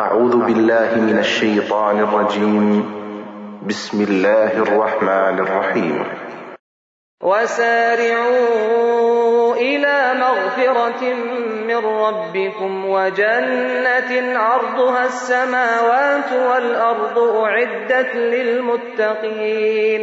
أعوذ بالله من الشيطان الرجيم. بسم الله الرحمن الرحيم. وسارعوا إلى مغفرة من ربكم وجنة عرضها السماوات والأرض أعدت للمتقين.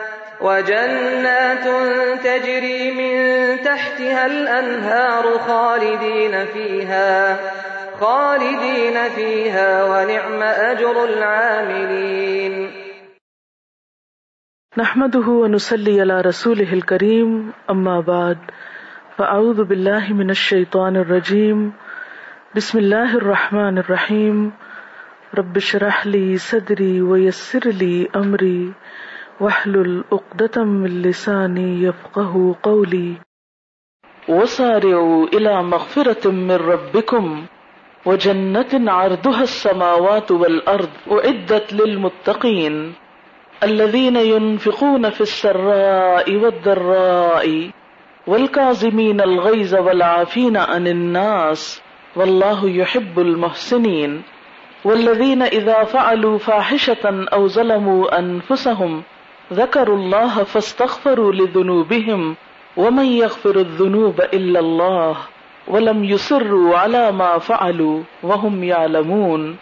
وجنات تجري من تحتها الأنهار خالدين فيها خالدين فيها، ونعم أجر العاملين. نحمده ونصلي على رسوله الكريم، أما بعد، فأعوذ بالله من الشيطان الرجيم. بسم الله الرحمن الرحيم. رب اشرح لي صدري ويسر لي أمري. واحلل عقدة من لساني يفقه قولي. وسارعوا إلى مغفرة من ربكم وجنة عرضها السماوات والأرض أعدت للمتقين الذين ينفقون في السراء والضراء والكاظمين الغيظ والعافين عن الناس والله يحب المحسنين والذين إذا فعلوا فاحشة أو ظلموا أنفسهم ذكروا الله فاستغفروا لذنوبهم ومن يغفر الذنوب إلا الله ولم يصروا على ما فعلوا وهم يعلمون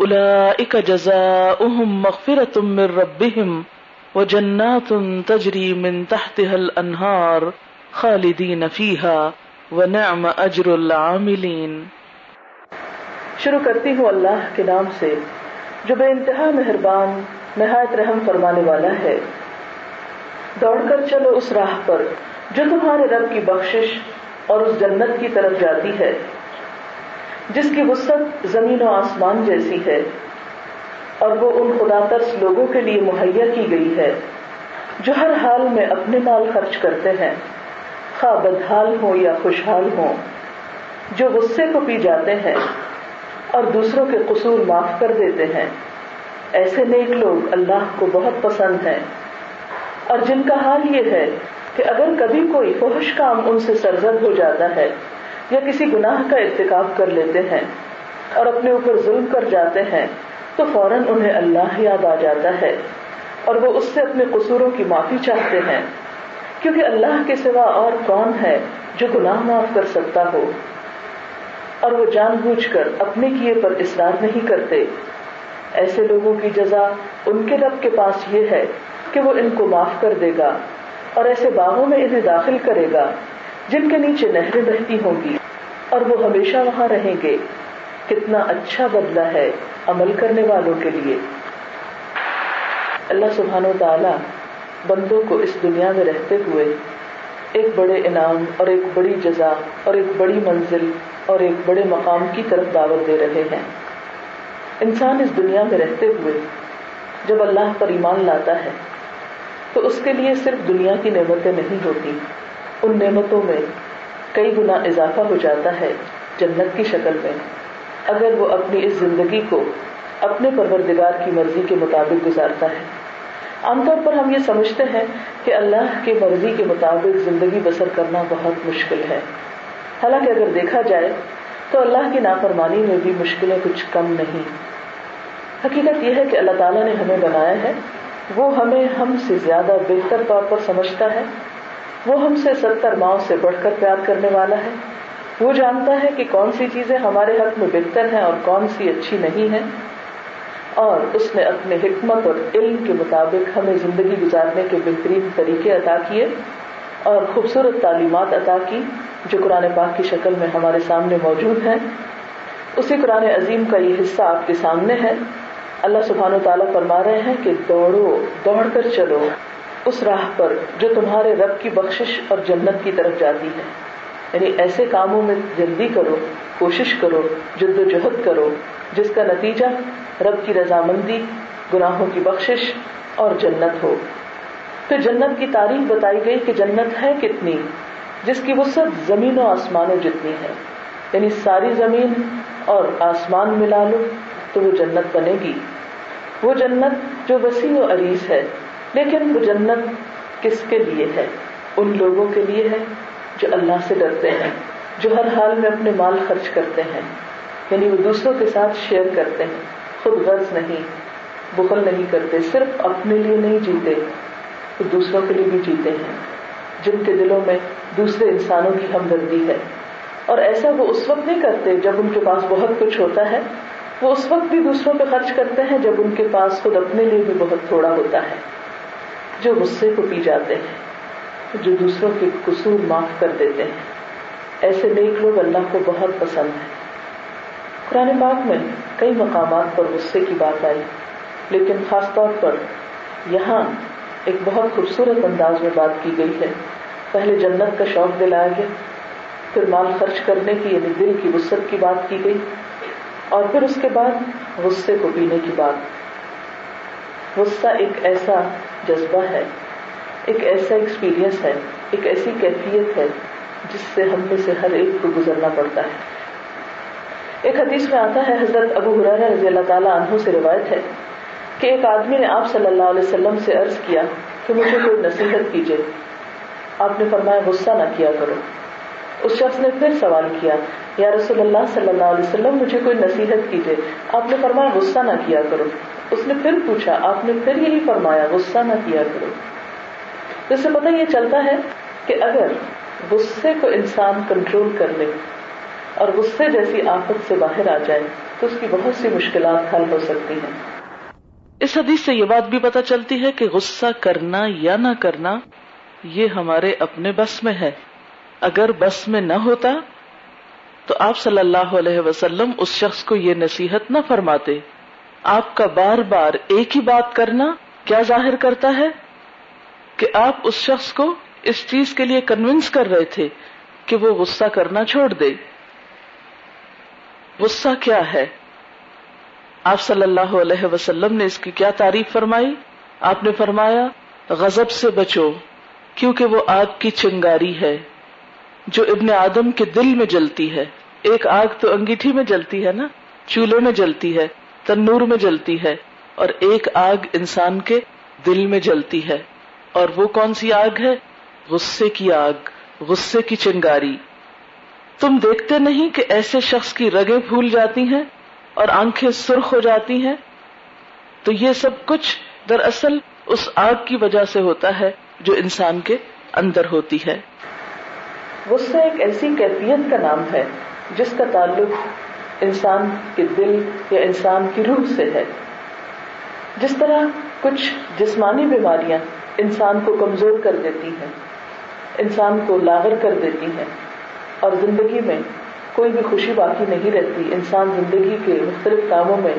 أولئك جزاؤهم مغفرة من ربهم وجنات تجري من تحتها الأنهار خالدین فیحا و نعم اجر العاملین شروع کرتی ہوں اللہ کے نام سے جو بے انتہا مہربان نہایت رحم فرمانے والا ہے۔ دوڑ کر چلو اس راہ پر جو تمہارے رب کی بخشش اور اس جنت کی طرف جاتی ہے، جس کی وسط زمین و آسمان جیسی ہے، اور وہ ان خدا ترس لوگوں کے لیے مہیا کی گئی ہے، جو ہر حال میں اپنے مال خرچ کرتے ہیں۔ خواہ بدحال ہوں یا خوشحال ہوں، جو غصے کو پی جاتے ہیں اور دوسروں کے قصور معاف کر دیتے ہیں۔ ایسے نیک لوگ اللہ کو بہت پسند ہیں۔ اور جن کا حال یہ ہے کہ اگر کبھی کوئی فحش کام ان سے سرزد ہو جاتا ہے یا کسی گناہ کا ارتکاب کر لیتے ہیں اور اپنے اوپر ظلم کر جاتے ہیں، تو فوراً انہیں اللہ یاد آ جاتا ہے اور وہ اس سے اپنے قصوروں کی معافی چاہتے ہیں۔ کیونکہ اللہ کے سوا اور کون ہے جو گناہ معاف کر سکتا ہو؟ اور وہ جان بوجھ کر اپنے کیے پر اصرار نہیں کرتے۔ ایسے لوگوں کی جزا ان کے رب کے پاس یہ ہے کہ وہ ان کو معاف کر دے گا اور ایسے باغوں میں انہیں داخل کرے گا، جن کے نیچے نہریں بہتی ہوں گی۔ اور وہ ہمیشہ وہاں رہیں گے۔ کتنا اچھا بدلہ ہے عمل کرنے والوں کے لیے۔ اللہ سبحانہ و تعالی بندوں کو اس دنیا میں رہتے ہوئے ایک بڑے انعام اور ایک بڑی جزا اور ایک بڑی منزل اور ایک بڑے مقام کی طرف دعوت دے رہے ہیں۔ انسان اس دنیا میں رہتے ہوئے جب اللہ پر ایمان لاتا ہے، تو اس کے لیے صرف دنیا کی نعمتیں نہیں ہوتی۔ ان نعمتوں میں کئی گنا اضافہ ہو جاتا ہے جنت کی شکل میں۔ اگر وہ اپنی اس زندگی کو اپنے پروردگار کی مرضی کے مطابق گزارتا ہے۔ عام طور پر ہم یہ سمجھتے ہیں کہ اللہ کی مرضی کے مطابق زندگی بسر کرنا بہت مشکل ہے۔ حالانکہ اگر دیکھا جائے تو اللہ کی نافرمانی میں بھی مشکلیں کچھ کم نہیں۔ حقیقت یہ ہے کہ اللہ تعالیٰ نے ہمیں بنایا ہے۔ وہ ہمیں ہم سے زیادہ بہتر طور پر سمجھتا ہے۔ وہ ہم سے ستر ماؤں سے بڑھ کر پیار کرنے والا ہے۔ وہ جانتا ہے کہ کون سی چیزیں ہمارے حق میں بہتر ہیں اور کون سی اچھی نہیں ہے اور اس نے اپنے حکمت اور علم کے مطابق ہمیں زندگی گزارنے کے بہترین طریقے عطا کیے۔ اور خوبصورت تعلیمات عطا کی جو قرآن پاک کی شکل میں ہمارے سامنے موجود ہیں۔ اسی قرآن عظیم کا یہ حصہ آپ کے سامنے ہے۔ اللہ سبحانہ و تعالیٰ فرما رہے ہیں کہ دوڑو، دوڑ کر چلو۔ اس راہ پر جو تمہارے رب کی بخشش اور جنت کی طرف جاتی ہے۔ یعنی ایسے کاموں میں جلدی کرو، کوشش کرو، جد و جہد کرو، جس کا نتیجہ رب کی رضامندی، گناہوں کی بخشش اور جنت ہو۔ پھر جنت کی تعریف بتائی گئی کہ جنت ہے کتنی، جس کی وسعت زمین و آسمانوں جتنی ہے۔ یعنی ساری زمین اور آسمان ملا لو تو وہ جنت بنے گی۔ وہ جنت جو وسیع و عریض ہے، لیکن وہ جنت کس کے لیے ہے؟ ان لوگوں کے لیے ہے جو اللہ سے ڈرتے ہیں، جو ہر حال میں اپنے مال خرچ کرتے ہیں۔ یعنی وہ دوسروں کے ساتھ شیئر کرتے ہیں۔ خود غرض نہیں، بخل نہیں کرتے، صرف اپنے لیے نہیں جیتے۔ وہ دوسروں کے لیے بھی جیتے ہیں، جن کے دلوں میں دوسرے انسانوں کی ہمدردی ہے۔ اور ایسا وہ اس وقت نہیں کرتے جب ان کے پاس بہت کچھ ہوتا ہے۔ وہ اس وقت بھی دوسروں پہ خرچ کرتے ہیں جب ان کے پاس خود اپنے لیے بھی بہت تھوڑا ہوتا ہے۔ جو غصے کو پی جاتے ہیں، جو دوسروں کے قصور معاف کر دیتے ہیں۔ ایسے نیک لوگ اللہ کو بہت پسند ہیں۔ قرآن پاک میں کئی مقامات پر غصے کی بات آئی، لیکن خاص طور پر یہاں ایک بہت خوبصورت انداز میں بات کی گئی ہے۔ پہلے جنت کا شوق دلایا گیا، پھر مال خرچ کرنے کی یعنی دل کی وسط کی بات کی گئی، اور پھر اس کے بعد غصے کو پینے کی بات۔ غصہ ایک ایسا جذبہ ہے، ایک ایسا ایکسپیرئنس ہے، ایک ایسی کیفیت ہے جس سے ہم میں سے ہر ایک کو گزرنا پڑتا ہے۔ ایک حدیث میں آتا ہے، حضرت ابو حرار رضی اللہ تعالیٰ عنہ سے روایت ہے۔ کہ ایک آدمی نے آپ صلی اللہ علیہ وسلم سے عرض کیا کہ مجھے کوئی نصیحت کیجیے آپ نے فرمایا، غصہ نہ کیا کرو۔ اس شخص نے پھر سوال کیا، یا رسول اللہ صلی اللہ علیہ وسلم، مجھے کوئی نصیحت کیجیے آپ نے فرمایا، غصہ نہ کیا کرو۔ اس نے پھر پوچھا، آپ نے پھر یہی فرمایا، غصہ نہ کیا کرو۔ اس سے پتہ یہ چلتا ہے کہ اگر غصے کو انسان کنٹرول کر لے اور غصے جیسی آفت سے باہر آ جائے، تو اس کی بہت سی مشکلات حل ہو سکتی ہیں۔ اس حدیث سے یہ بات بھی پتہ چلتی ہے کہ غصہ کرنا یا نہ کرنا یہ ہمارے اپنے بس میں ہے۔ اگر بس میں نہ ہوتا تو آپ صلی اللہ علیہ وسلم اس شخص کو یہ نصیحت نہ فرماتے۔ آپ کا بار بار ایک ہی بات کرنا کیا ظاہر کرتا ہے؟ کہ آپ اس شخص کو اس چیز کے لیے کنوینس کر رہے تھے کہ وہ غصہ کرنا چھوڑ دے۔ غصہ کیا ہے؟ آپ صلی اللہ علیہ وسلم نے اس کی کیا تعریف فرمائی؟ آپ نے فرمایا غزب سے بچو، کیونکہ وہ آگ کی چنگاری ہے، جو ابن آدم کے دل میں جلتی ہے۔ ایک آگ تو انگیٹھی میں جلتی ہے نا، چولہے میں جلتی ہے، تنور میں جلتی ہے، اور ایک آگ انسان کے دل میں جلتی ہے۔ اور وہ کون سی آگ ہے؟ غصے کی آگ، غصے کی چنگاری۔ تم دیکھتے نہیں کہ ایسے شخص کی رگیں پھول جاتی ہیں؟ اور آنکھیں سرخ ہو جاتی ہیں، تو یہ سب کچھ دراصل اس آگ کی وجہ سے ہوتا ہے جو انسان کے اندر ہوتی ہے۔ غصہ ایک ایسی کیفیت کا نام ہے جس کا تعلق انسان کے دل یا انسان کی روح سے ہے۔ جس طرح کچھ جسمانی بیماریاں انسان کو کمزور کر دیتی ہیں، انسان کو لاغر کر دیتی ہیں اور زندگی میں کوئی بھی خوشی باقی نہیں رہتی۔ انسان زندگی کے مختلف کاموں میں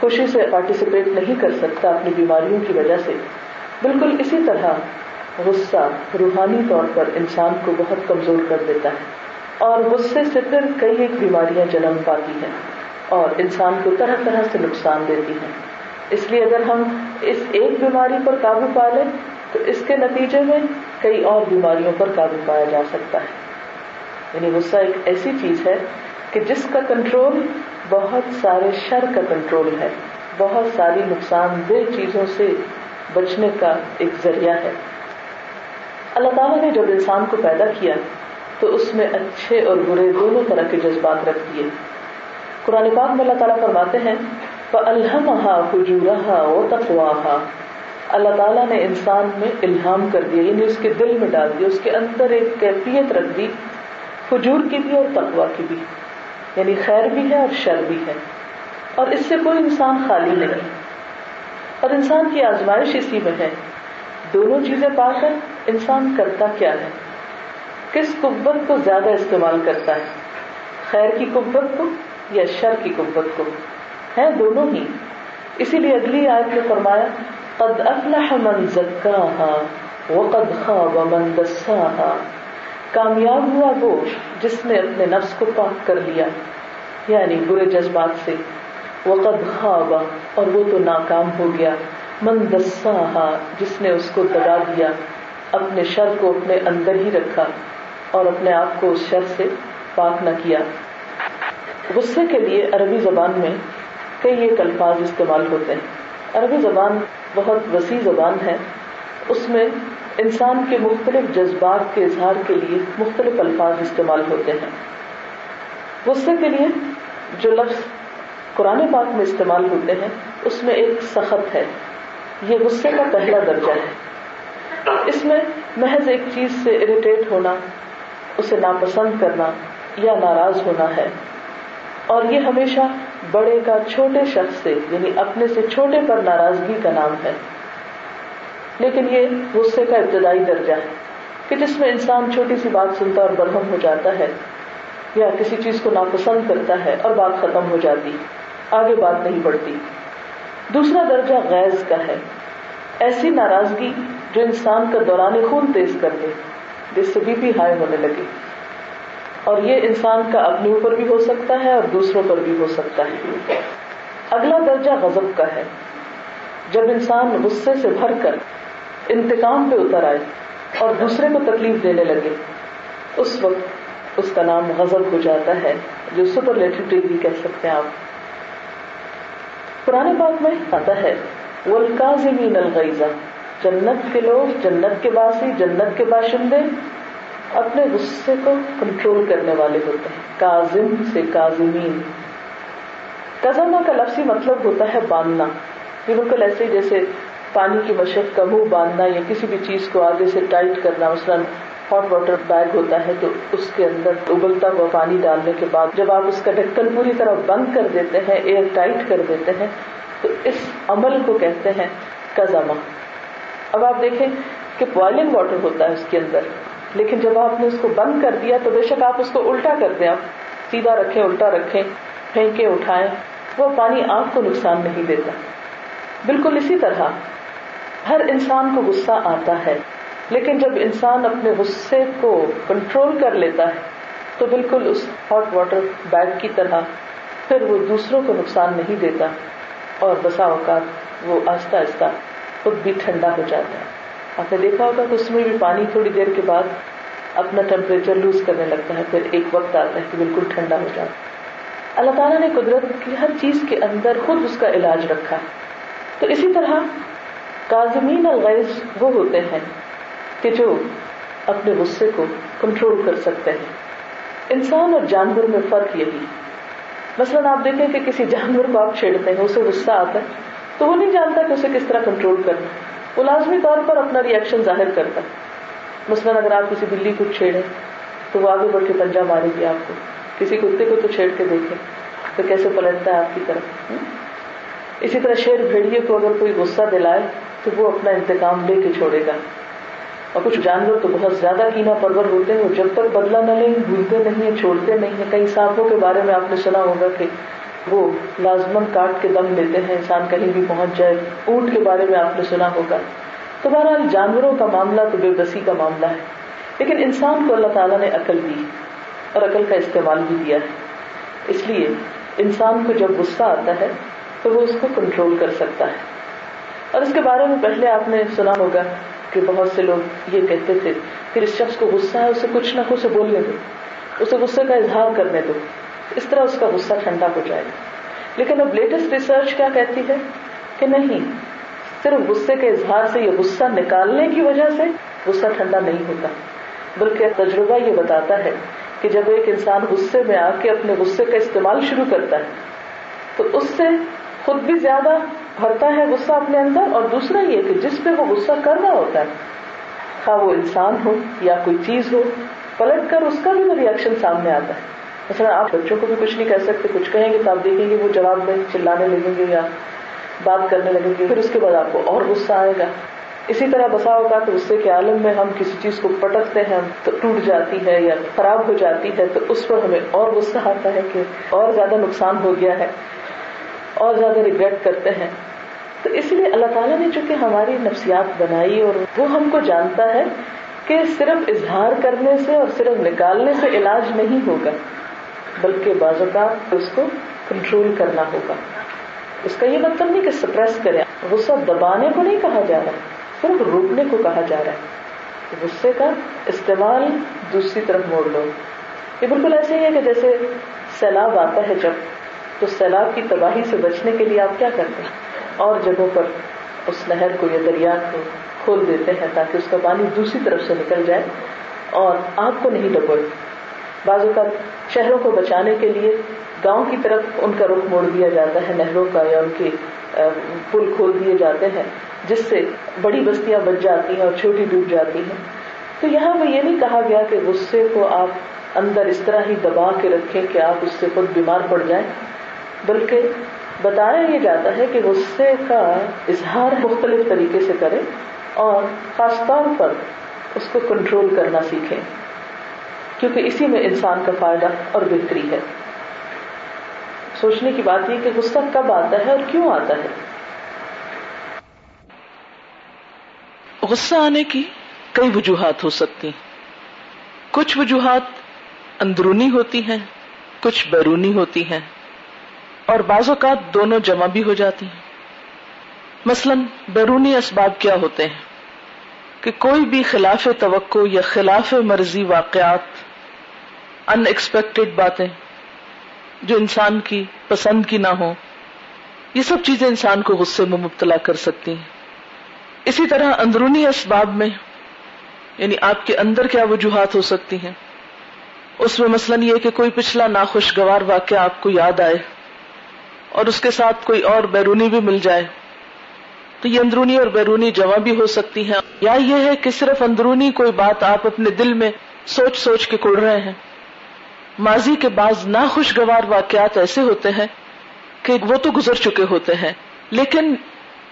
خوشی سے پارٹیسپیٹ نہیں کر سکتا اپنی بیماریوں کی وجہ سے۔ بالکل اسی طرح غصہ روحانی طور پر انسان کو بہت کمزور کر دیتا ہے اور غصے سے پھر کئی ایک بیماریاں جنم پاتی ہیں اور انسان کو طرح طرح سے نقصان دیتی ہیں۔ اس لیے اگر ہم اس ایک بیماری پر قابو پا لیں، تو اس کے نتیجے میں کئی اور بیماریوں پر قابو پایا جا سکتا ہے۔ یعنی غصہ ایک ایسی چیز ہے کہ جس کا کنٹرول بہت سارے شر کا کنٹرول ہے، بہت ساری نقصان دہ چیزوں سے بچنے کا ایک ذریعہ ہے۔ اللہ تعالیٰ نے جب انسان کو پیدا کیا تو اس میں اچھے اور برے دونوں طرح کے جذبات رکھ دیے۔ قرآن پاک میں اللہ تعالیٰ فرماتے ہیں الحمہ خجورہ و تفواہ اللہ تعالیٰ نے انسان میں الہام کر دیا یعنی اس کے دل میں ڈال دیا، اس کے اندر ایک کیفیت رکھ دی فجور کی بھی اور تقوا کی بھی یعنی خیر بھی ہے اور شر بھی ہے۔ اور اس سے کوئی انسان خالی نہیں۔ اور انسان کی آزمائش اسی میں ہے۔ دونوں چیزیں پا کر انسان کرتا کیا ہے؟ کس قبت کو زیادہ استعمال کرتا ہے؟ خیر کی قبت کو یا شر کی قبت کو؟ ہے دونوں ہی۔ اسی لیے اگلی آیت میں فرمایا، قد افلح من زکاها وقد خاب من دساها کامیاب ہوا وہ جس نے اپنے نفس کو پاک کر لیا یعنی برے جذبات سے۔ وقد خواب اور وہ تو ناکام ہو گیا۔ من دسا جس نے اس کو دبا دیا، اپنے شر کو اپنے اندر ہی رکھا اور اپنے آپ کو اس شر سے پاک نہ کیا۔ غصے کے لیے عربی زبان میں کئی ایک الفاظ استعمال ہوتے ہیں۔ عربی زبان بہت وسیع زبان ہے۔ اس میں انسان کے مختلف جذبات کے اظہار کے لیے مختلف الفاظ استعمال ہوتے ہیں۔ غصے کے لیے جو لفظ قرآن پاک میں استعمال ہوتے ہیں، اس میں ایک سخت ہے۔ یہ غصے کا پہلا درجہ ہے۔ اس میں محض ایک چیز سے اریٹیٹ ہونا، اسے ناپسند کرنا یا ناراض ہونا ہے۔ اور یہ ہمیشہ بڑے کا چھوٹے شخص سے یعنی اپنے سے چھوٹے پر ناراضگی کا نام ہے۔ لیکن یہ غصے کا ابتدائی درجہ ہے کہ جس میں انسان چھوٹی سی بات سنتا اور برہم ہو جاتا ہے یا کسی چیز کو ناپسند کرتا ہے اور بات ختم ہو جاتی، آگے بات نہیں بڑھتی۔ دوسرا درجہ غیظ کا ہے۔ ایسی ناراضگی جو انسان کا دوران خون تیز کر دے، جس سے بی پی ہائی ہونے لگے۔ اور یہ انسان کا اپنے اوپر بھی ہو سکتا ہے اور دوسروں پر بھی ہو سکتا ہے۔ اگلا درجہ غضب کا ہے۔ جب انسان غصے سے بھر کر انتقام پہ اتر آئے اور دوسرے کو تکلیف دینے لگے۔ اس وقت اس کا نام غضب ہو جاتا ہے، جو سپر لیٹر ڈگری کہہ سکتے ہیں آپ۔ پرانے پاک میں آتا ہے والکاظمین الغیظہ جنت کے لوگ جنت کے باسی، جنت کے باشندے اپنے غصے کو کنٹرول کرنے والے ہوتے ہیں۔ کاظم سے کاظمین۔ کزما کا لفظی مطلب ہوتا ہے باندھنا، یہ بالکل ایسے جیسے پانی کی مشق کا منہ باندھنا یا کسی بھی چیز کو آگے سے ٹائٹ کرنا، مثلاً ہاٹ واٹر بیگ ہوتا ہے تو اس کے اندر ابلتا ہوا پانی ڈالنے کے بعد جب آپ اس کا ڈھکن پوری طرح بند کر دیتے ہیں ایئر ٹائٹ کر دیتے ہیں، تو اس عمل کو کہتے ہیں کزما اب آپ دیکھیں کہ بوائلنگ واٹر ہوتا ہے اس کے اندر، لیکن جب آپ نے اس کو بند کر دیا تو بے شک آپ اس کو الٹا کر دیں۔ آپ سیدھا رکھیں، الٹا رکھیں پھینکے اٹھائیں، وہ پانی آپ کو نقصان نہیں دیتا۔ بالکل اسی طرح ہر انسان کو غصہ آتا ہے، لیکن جب انسان اپنے غصے کو کنٹرول کر لیتا ہے، تو بالکل اس ہاٹ واٹر بیگ کی طرح پھر وہ دوسروں کو نقصان نہیں دیتا اور بسا اوقات وہ آہستہ آہستہ خود بھی ٹھنڈا ہو جاتا ہے۔ آپ نے دیکھا ہوگا کہ اس میں بھی پانی تھوڑی دیر کے بعد اپنا ٹیمپریچر لوز کرنے لگتا ہے، پھر ایک وقت آتا ہے کہ بالکل ٹھنڈا ہو جاتا ہے۔ اللہ تعالیٰ نے قدرت کی ہر چیز کے اندر خود اس کا علاج رکھا۔ ہے تو اسی طرح کازمین الغیظ وہ ہوتے ہیں کہ جو اپنے غصے کو کنٹرول کر سکتے ہیں۔ انسان اور جانور میں فرق یہی۔ مثلاً آپ دیکھیں کہ کسی جانور کو آپ چھیڑتے ہیں، اسے غصہ آتا ہے، تو وہ نہیں جانتا کہ اسے کس طرح کنٹرول کرنا وہ لازمی طور پر اپنا ریئیکشن ظاہر کرتا ہے۔ مثلاً اگر آپ کسی بلی کو چھیڑیں، تو وہ آگے بڑھ کے پنجا مارے گی آپ کو۔ کسی کتے کو تو چھیڑ کے دیکھیں، تو کیسے پلٹتا ہے آپ کی طرف؟ اسی طرح شیر بھیڑیے کو اگر کوئی غصہ دلائے تو وہ اپنا انتقام لے کے چھوڑے گا۔ اور کچھ جانور تو بہت زیادہ کینا پرور ہوتے ہیں، وہ جب تک بدلا نہ لیں بھولتے نہیں ہیں، چھوڑتے نہیں ہیں۔ کئی سانپوں کے بارے میں آپ نے سنا ہوگا کہ وہ لازمن کاٹ کے دم لیتے ہیں، انسان کہیں بھی پہنچ جائے۔ اونٹ کے بارے میں آپ نے سنا ہوگا۔ تو بہرحال جانوروں کا معاملہ تو بے بسی کا معاملہ ہے۔ لیکن انسان کو اللہ تعالیٰ نے عقل دی اور عقل کا استعمال بھی دیا ہے۔ اس لیے انسان کو جب غصہ آتا ہے تو وہ اس کو کنٹرول کر سکتا ہے۔ اور اس کے بارے میں پہلے آپ نے سنا ہوگا کہ بہت سے لوگ یہ کہتے تھے، پھر اس شخص کو غصہ ہے اسے کچھ نہ کچھ بولنے دو، اسے غصے کا اظہار کرنے دو، اس طرح اس کا غصہ ٹھنڈا ہو جائے گا۔ لیکن اب لیٹسٹ ریسرچ کیا کہتی ہے؟ کہ نہیں، صرف غصے کے اظہار سے یہ غصہ نکالنے کی وجہ سے غصہ ٹھنڈا نہیں ہوتا، بلکہ تجربہ یہ بتاتا ہے کہ جب ایک انسان غصے میں آ کے اپنے غصے کا استعمال شروع کرتا ہے، تو اس سے خود بھی زیادہ بھرتا ہے غصہ اپنے اندر اور دوسرا یہ کہ جس پہ وہ غصہ کر رہا ہوتا ہے، خواہ وہ انسان ہو یا کوئی چیز ہو، پلٹ کر اس کا بھی وہ ریئیکشن سامنے آتا ہے۔ مثلا آپ بچوں کو بھی کچھ نہیں کہہ سکتے، کچھ کہیں گے تو آپ دیکھیں گے وہ جواب میں چلانے لگیں گے یا بات کرنے لگیں گے، پھر اس کے بعد آپ کو اور غصہ آئے گا۔ اسی طرح بسا ہوگا تو غصے کے عالم میں ہم کسی چیز کو پٹکتے ہیں تو ٹوٹ جاتی ہے یا خراب ہو جاتی ہے، تو اس پر ہمیں اور غصہ آتا ہے کہ اور زیادہ نقصان ہو گیا ہے۔ اور زیادہ ریگریٹ کرتے ہیں۔ تو اس لیے اللہ تعالیٰ نے چونکہ ہماری نفسیات بنائی اور وہ ہم کو جانتا ہے کہ صرف اظہار کرنے سے اور صرف نکالنے سے علاج نہیں ہوگا، بلکہ بعض اوقات اس کو کنٹرول کرنا ہوگا۔ اس کا یہ مطلب نہیں کہ سپریس کرے غصہ دبانے کو نہیں کہا جا رہا، صرف روکنے کو کہا جا رہا ہے۔ غصے کا استعمال دوسری طرف موڑ لو۔ یہ بالکل ایسے ہی ہے کہ جیسے سیلاب آتا ہے جب تو سیلاب کی تباہی سے بچنے کے لیے آپ کیا کرتے ہیں؟ اور جگہوں پر اس نہر کو یا دریا کو کھول دیتے ہیں تاکہ اس کا پانی دوسری طرف سے نکل جائے اور آگ کو نہیں ڈبوئے۔ بعض اوقات شہروں کو بچانے کے لیے گاؤں کی طرف ان کا رخ موڑ دیا جاتا ہے، نہروں کا یا ان کے پل کھول دیے جاتے ہیں، جس سے بڑی بستیاں بچ جاتی ہیں اور چھوٹی ڈوب جاتی ہیں۔ تو یہاں پہ یہ نہیں کہا گیا کہ غصے کو آپ اندر اس طرح ہی دبا کے رکھیں کہ آپ اس سے خود بیمار پڑ جائیں۔ بلکہ بتایا یہ جاتا ہے کہ غصے کا اظہار مختلف طریقے سے کریں اور خاص طور پر اس کو کنٹرول کرنا سیکھیں، کیونکہ اسی میں انسان کا فائدہ اور بہتری ہے۔ سوچنے کی بات یہ کہ غصہ کب آتا ہے اور کیوں آتا ہے۔ غصہ آنے کی کئی وجوہات ہو سکتی کچھ وجوہات اندرونی ہوتی ہیں، کچھ بیرونی ہوتی ہیں۔ اور بعض اوقات دونوں جمع بھی ہو جاتی ہیں۔ مثلا بیرونی اسباب کیا ہوتے ہیں؟ کہ کوئی بھی خلاف توقع یا خلاف مرضی واقعات ان ایکسپیکٹڈ باتیں جو انسان کی پسند کی نہ ہو یہ سب چیزیں انسان کو غصے میں مبتلا کر سکتی ہیں۔ اسی طرح اندرونی اسباب میں یعنی آپ کے اندر کیا وجوہات ہو سکتی ہیں؟ اس میں مثلاً یہ کہ کوئی پچھلا ناخوشگوار واقعہ آپ کو یاد آئے۔ اور اس کے ساتھ کوئی اور بیرونی بھی مل جائے تو یہ اندرونی اور بیرونی جمع بھی ہو سکتی ہیں۔ یا یہ ہے کہ صرف اندرونی کوئی بات آپ اپنے دل میں سوچ سوچ کے کڑ رہے ہیں۔ ماضی کے بعض ناخوشگوار واقعات ایسے ہوتے ہیں کہ وہ تو گزر چکے ہوتے ہیں۔ لیکن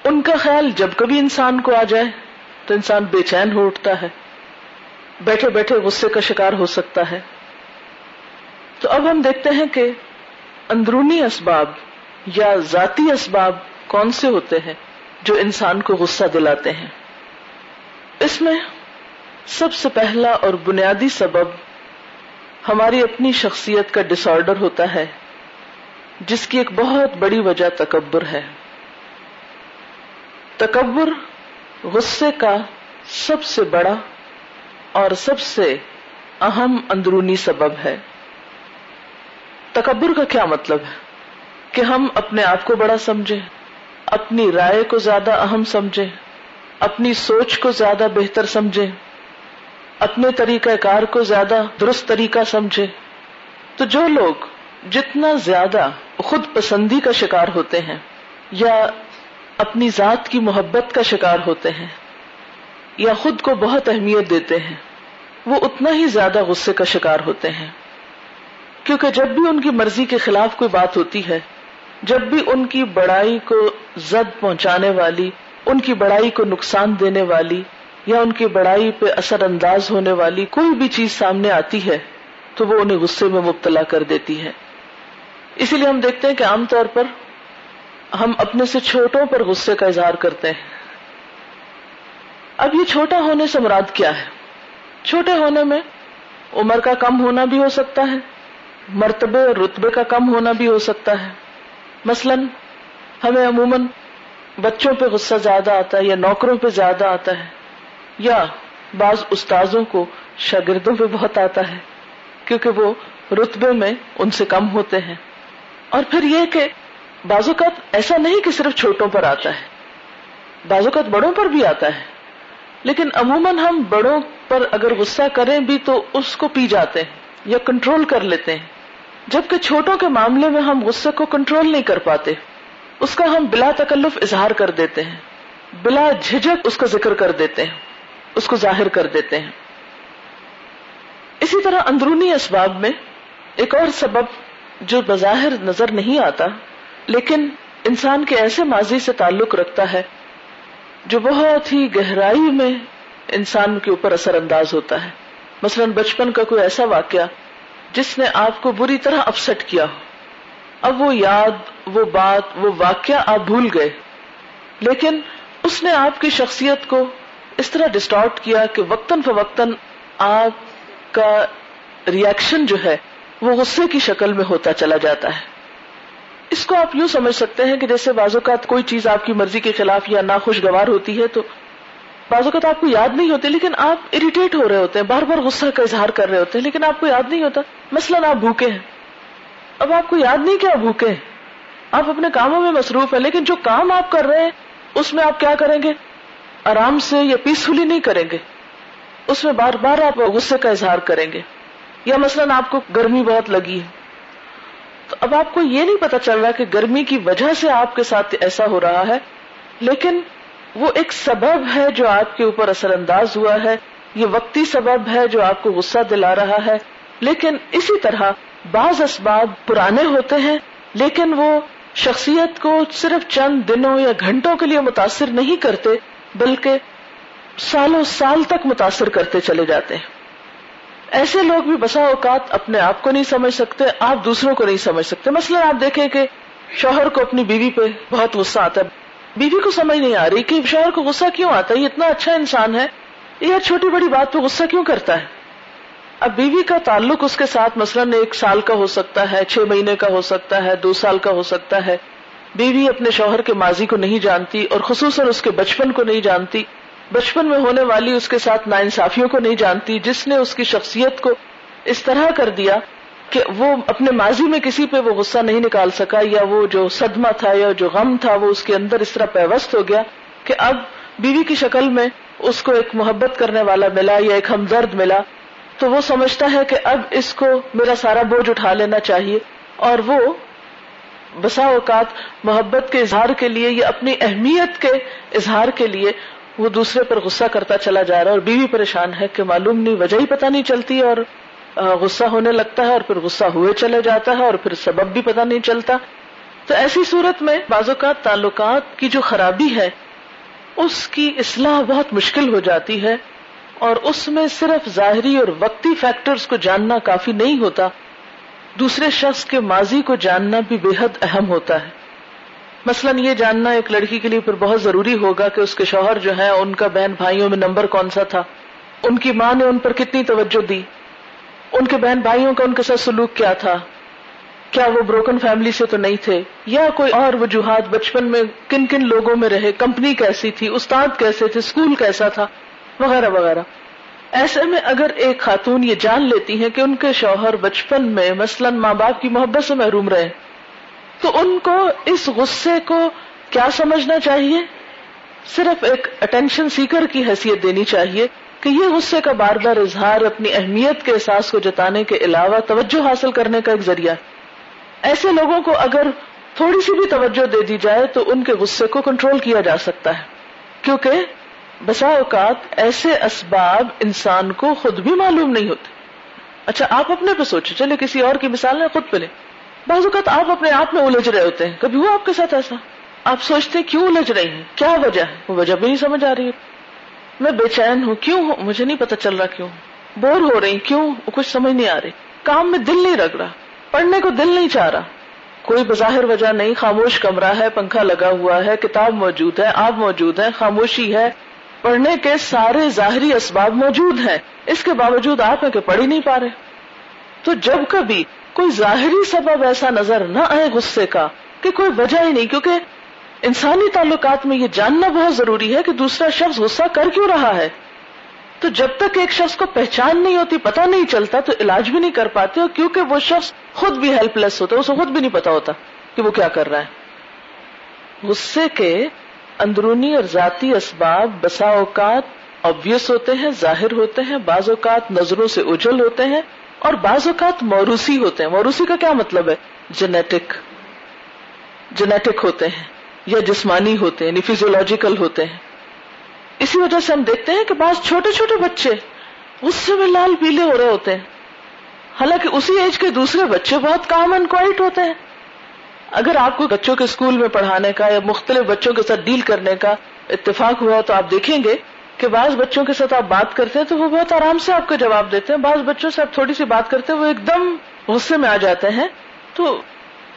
ان کا خیال جب کبھی انسان کو آ جائے تو انسان بے چین ہو اٹھتا ہے۔ بیٹھے بیٹھے غصے کا شکار ہو سکتا ہے۔ تو اب ہم دیکھتے ہیں کہ اندرونی اسباب یا ذاتی اسباب کون سے ہوتے ہیں جو انسان کو غصہ دلاتے ہیں؟ اس میں سب سے پہلا اور بنیادی سبب ہماری اپنی شخصیت کا ڈس آرڈر ہوتا ہے، جس کی ایک بہت بڑی وجہ تکبر ہے۔ تکبر غصے کا سب سے بڑا اور سب سے اہم اندرونی سبب ہے۔ تکبر کا کیا مطلب ہے؟ کہ ہم اپنے آپ کو بڑا سمجھیں، اپنی رائے کو زیادہ اہم سمجھیں، اپنی سوچ کو زیادہ بہتر سمجھیں، اپنے طریقہ کار کو زیادہ درست طریقہ سمجھے تو جو لوگ جتنا زیادہ خود پسندی کا شکار ہوتے ہیں یا اپنی ذات کی محبت کا شکار ہوتے ہیں یا خود کو بہت اہمیت دیتے ہیں، وہ اتنا ہی زیادہ غصے کا شکار ہوتے ہیں۔ کیونکہ جب بھی ان کی مرضی کے خلاف کوئی بات ہوتی ہے جب بھی ان کی بڑائی کو زد پہنچانے والی، ان کی بڑائی کو نقصان دینے والی یا ان کی بڑائی پہ اثر انداز ہونے والی کوئی بھی چیز سامنے آتی ہے، تو وہ انہیں غصے میں مبتلا کر دیتی ہے۔ اسی لیے ہم دیکھتے ہیں کہ عام طور پر ہم اپنے سے چھوٹوں پر غصے کا اظہار کرتے ہیں۔ اب یہ چھوٹا ہونے سے مراد کیا ہے؟ چھوٹے ہونے میں عمر کا کم ہونا بھی ہو سکتا ہے، مرتبے اور رتبے کا کم ہونا بھی ہو سکتا ہے۔ مثلا ہمیں عموماً بچوں پہ غصہ زیادہ آتا ہے یا نوکروں پہ زیادہ آتا ہے یا بعض استاذوں کو شاگردوں پہ بہت آتا ہے کیونکہ وہ رتبے میں ان سے کم ہوتے ہیں۔ اور پھر یہ کہ بعض اوقات ایسا نہیں کہ صرف چھوٹوں پر آتا ہے، بعض اوقات بڑوں پر بھی آتا ہے۔ لیکن عموماً ہم بڑوں پر اگر غصہ کریں بھی تو اس کو پی جاتے ہیں یا کنٹرول کر لیتے ہیں۔ جبکہ چھوٹوں کے معاملے میں ہم غصے کو کنٹرول نہیں کر پاتے، اس کا ہم بلا تکلف اظہار کر دیتے ہیں، بلا جھجک اس کا ذکر کر دیتے ہیں، اس کو ظاہر کر دیتے ہیں۔ اسی طرح اندرونی اسباب میں ایک اور سبب جو بظاہر نظر نہیں آتا، لیکن انسان کے ایسے ماضی سے تعلق رکھتا ہے جو بہت ہی گہرائی میں انسان کے اوپر اثر انداز ہوتا ہے۔ مثلا بچپن کا کوئی ایسا واقعہ جس نے آپ کو بری طرح اپسٹ کیا ہو۔ اب وہ یاد، وہ بات، وہ واقعہ آپ بھول گئے۔ لیکن اس نے آپ کی شخصیت کو اس طرح ڈسٹارٹ کیا کہ وقتاً فوقتاً آپ کا ریئیکشن جو ہے، وہ غصے کی شکل میں ہوتا چلا جاتا ہے۔ اس کو آپ یوں سمجھ سکتے ہیں کہ جیسے بعض اوقات کوئی چیز آپ کی مرضی کے خلاف یا ناخوشگوار ہوتی ہے تو بعض اوقات آپ کو یاد نہیں ہوتی لیکن آپ اریٹیٹ ہو رہے ہوتے ہیں، بار بار غصہ کا اظہار کر رہے ہوتے ہیں، لیکن آپ کو یاد نہیں ہوتا۔ مثلاً آپ بھوکے ہیں۔ اب آپ کو یاد نہیں کیا بھوکے ہیں۔ آپ اپنے کاموں میں مصروف ہیں، لیکن جو کام آپ کر رہے ہیں، اس میں آپ کیا کریں گے؟ آرام سے یا پیسفلی نہیں کریں گے۔ اس میں بار بار آپ غصے کا اظہار کریں گے۔ یا مثلاً آپ کو گرمی بہت لگی ہے۔ تو اب آپ کو یہ نہیں پتا چل رہا کہ گرمی کی وجہ سے آپ کے ساتھ ایسا ہو رہا ہے، لیکن وہ ایک سبب ہے جو آپ کے اوپر اثر انداز ہوا ہے۔ یہ وقتی سبب ہے جو آپ کو غصہ دلا رہا ہے۔ لیکن اسی طرح بعض اسباب پرانے ہوتے ہیں، لیکن وہ شخصیت کو صرف چند دنوں یا گھنٹوں کے لیے متاثر نہیں کرتے، بلکہ سالوں سال تک متاثر کرتے چلے جاتے ہیں۔ ایسے لوگ بھی بسا اوقات اپنے آپ کو نہیں سمجھ سکتے، آپ دوسروں کو نہیں سمجھ سکتے۔ مثلا آپ دیکھیں کہ شوہر کو اپنی بیوی پہ بہت غصہ آتا ہے۔ بیوی کو سمجھ نہیں آ رہی کہ شوہر کو غصہ کیوں آتا ہے؟ یہ اتنا اچھا انسان ہے، یہ چھوٹی بڑی بات پہ غصہ کیوں کرتا ہے؟ اب بیوی کا تعلق اس کے ساتھ مثلاً ایک سال کا ہو سکتا ہے، چھ مہینے کا ہو سکتا ہے، دو سال کا ہو سکتا ہے۔ بیوی اپنے شوہر کے ماضی کو نہیں جانتی اور خصوصاً اس کے بچپن کو نہیں جانتی۔ بچپن میں ہونے والی اس کے ساتھ نا انصافیوں کو نہیں جانتی، جس نے اس کی شخصیت کو اس طرح کر دیا کہ وہ اپنے ماضی میں کسی پہ وہ غصہ نہیں نکال سکا یا وہ جو صدمہ تھا یا جو غم تھا وہ اس کے اندر اس طرح پیوست ہو گیا کہ اب بیوی کی شکل میں اس کو ایک محبت کرنے والا ملا یا ایک ہمدرد ملا، تو وہ سمجھتا ہے کہ اب اس کو میرا سارا بوجھ اٹھا لینا چاہیے اور وہ بسا اوقات محبت کے اظہار کے لیے یا اپنی اہمیت کے اظہار کے لیے وہ دوسرے پر غصہ کرتا چلا جا رہا ہے اور بیوی پریشان ہے کہ معلوم نہیں، وجہ ہی پتہ نہیں چلتی اور غصہ ہونے لگتا ہے اور پھر غصہ ہوئے چلے جاتا ہے اور پھر سبب بھی پتہ نہیں چلتا۔ تو ایسی صورت میں بعض اوقات تعلقات کی جو خرابی ہے، اس کی اصلاح بہت مشکل ہو جاتی ہے اور اس میں صرف ظاہری اور وقتی فیکٹرز کو جاننا کافی نہیں ہوتا۔ دوسرے شخص کے ماضی کو جاننا بھی بے حد اہم ہوتا ہے۔ مثلا یہ جاننا ایک لڑکی کے لیے پھر بہت ضروری ہوگا کہ اس کے شوہر جو ہے ان کا بہن بھائیوں میں نمبر کون سا تھا؟ ان کی ماں نے ان پر کتنی توجہ دی؟ ان کے بہن بھائیوں کا ان کے ساتھ سلوک کیا تھا؟ کیا وہ بروکن فیملی سے تو نہیں تھے؟ یا کوئی اور وجوہات بچپن میں کن کن لوگوں میں رہے؟ کمپنی کیسی تھی؟ استاد کیسے تھے؟ اسکول کیسا تھا؟ وغیرہ وغیرہ۔ ایسے میں اگر ایک خاتون یہ جان لیتی ہے کہ ان کے شوہر بچپن میں مثلا ماں باپ کی محبت سے محروم رہے، تو ان کو اس غصے کو کیا سمجھنا چاہیے؟ صرف ایک اٹینشن سیکر کی حیثیت دینی چاہیے۔ کہ یہ غصے کا بار بار اظہار اپنی اہمیت کے احساس کو جتانے کے علاوہ توجہ حاصل کرنے کا ایک ذریعہ ایسے لوگوں کو اگر تھوڑی سی بھی توجہ دے دی جائے تو ان کے غصے کو کنٹرول کیا جا سکتا ہے۔ کیونکہ بسا اوقات ایسے اسباب انسان کو خود بھی معلوم نہیں ہوتے۔ اچھا آپ اپنے پہ سوچے چلے کسی اور کی مثال ہے، خود پہ لیں۔ بعض اوقات آپ اپنے آپ میں الجھ رہے ہوتے ہیں۔ کبھی ہوا آپ کے ساتھ ایسا؟ آپ سوچتے کیوں الجھ رہی ہیں؟ کیا وجہ ہے؟ وہ وجہ بھی نہیں سمجھ آ رہی ہے۔ میں بے چین ہوں، کیوں ہوں؟ مجھے نہیں پتا چل رہا کیوں بور ہو رہی کیوں کچھ سمجھ نہیں آ رہی۔ کام میں دل نہیں رگ رہا پڑھنے کو دل نہیں چاہ رہا۔ کوئی بظاہر وجہ نہیں، خاموش کمرہ ہے، پنکھا لگا ہوا ہے، کتاب موجود ہے آپ موجود ہیں خاموشی ہے۔ پڑھنے کے سارے ظاہری اسباب موجود ہیں۔ اس کے باوجود آپ ہیں کہ پڑھ ہی نہیں پا رہے۔ تو جب کبھی کوئی ظاہری سبب ایسا نظر نہ آئے غصے کا کہ کوئی وجہ ہی نہیں، کیونکہ انسانی تعلقات میں یہ جاننا بہت ضروری ہے کہ دوسرا شخص غصہ کر کیوں رہا ہے؟ تو جب تک ایک شخص کو پہچان نہیں ہوتی، پتہ نہیں چلتا، تو علاج بھی نہیں کر پاتے اور کیونکہ وہ شخص خود بھی ہیلپ لیس ہوتا ہے، اسے خود بھی نہیں پتا ہوتا کہ وہ کیا کر رہا ہے۔ غصے کے اندرونی اور ذاتی اسباب بسا اوقات آبیس ہوتے ہیں، ظاہر ہوتے ہیں، بعض اوقات نظروں سے اجل ہوتے ہیں اور بعض اوقات موروسی ہوتے ہیں۔ موروسی کا کیا مطلب ہے؟ جینیٹک جینیٹک ہوتے ہیں۔ یا جسمانی ہوتے ہیں یعنی فیزیولوجیکل ہوتے ہیں۔ اسی وجہ سے ہم دیکھتے ہیں کہ بعض چھوٹے چھوٹے بچے غصے میں لال پیلے ہو رہے ہوتے ہیں۔ حالانکہ اسی ایج کے دوسرے بچے بہت کام اینڈ کوائٹ ہوتے ہیں۔ اگر آپ کو بچوں کے اسکول میں پڑھانے کا یا مختلف بچوں کے ساتھ ڈیل کرنے کا اتفاق ہوا تو آپ دیکھیں گے کہ بعض بچوں کے ساتھ آپ بات کرتے ہیں تو وہ بہت آرام سے آپ کو جواب دیتے ہیں۔ بعض بچوں سے آپ تھوڑی سی بات کرتے ہیں، وہ ایک دم غصے میں آ جاتے ہیں۔ تو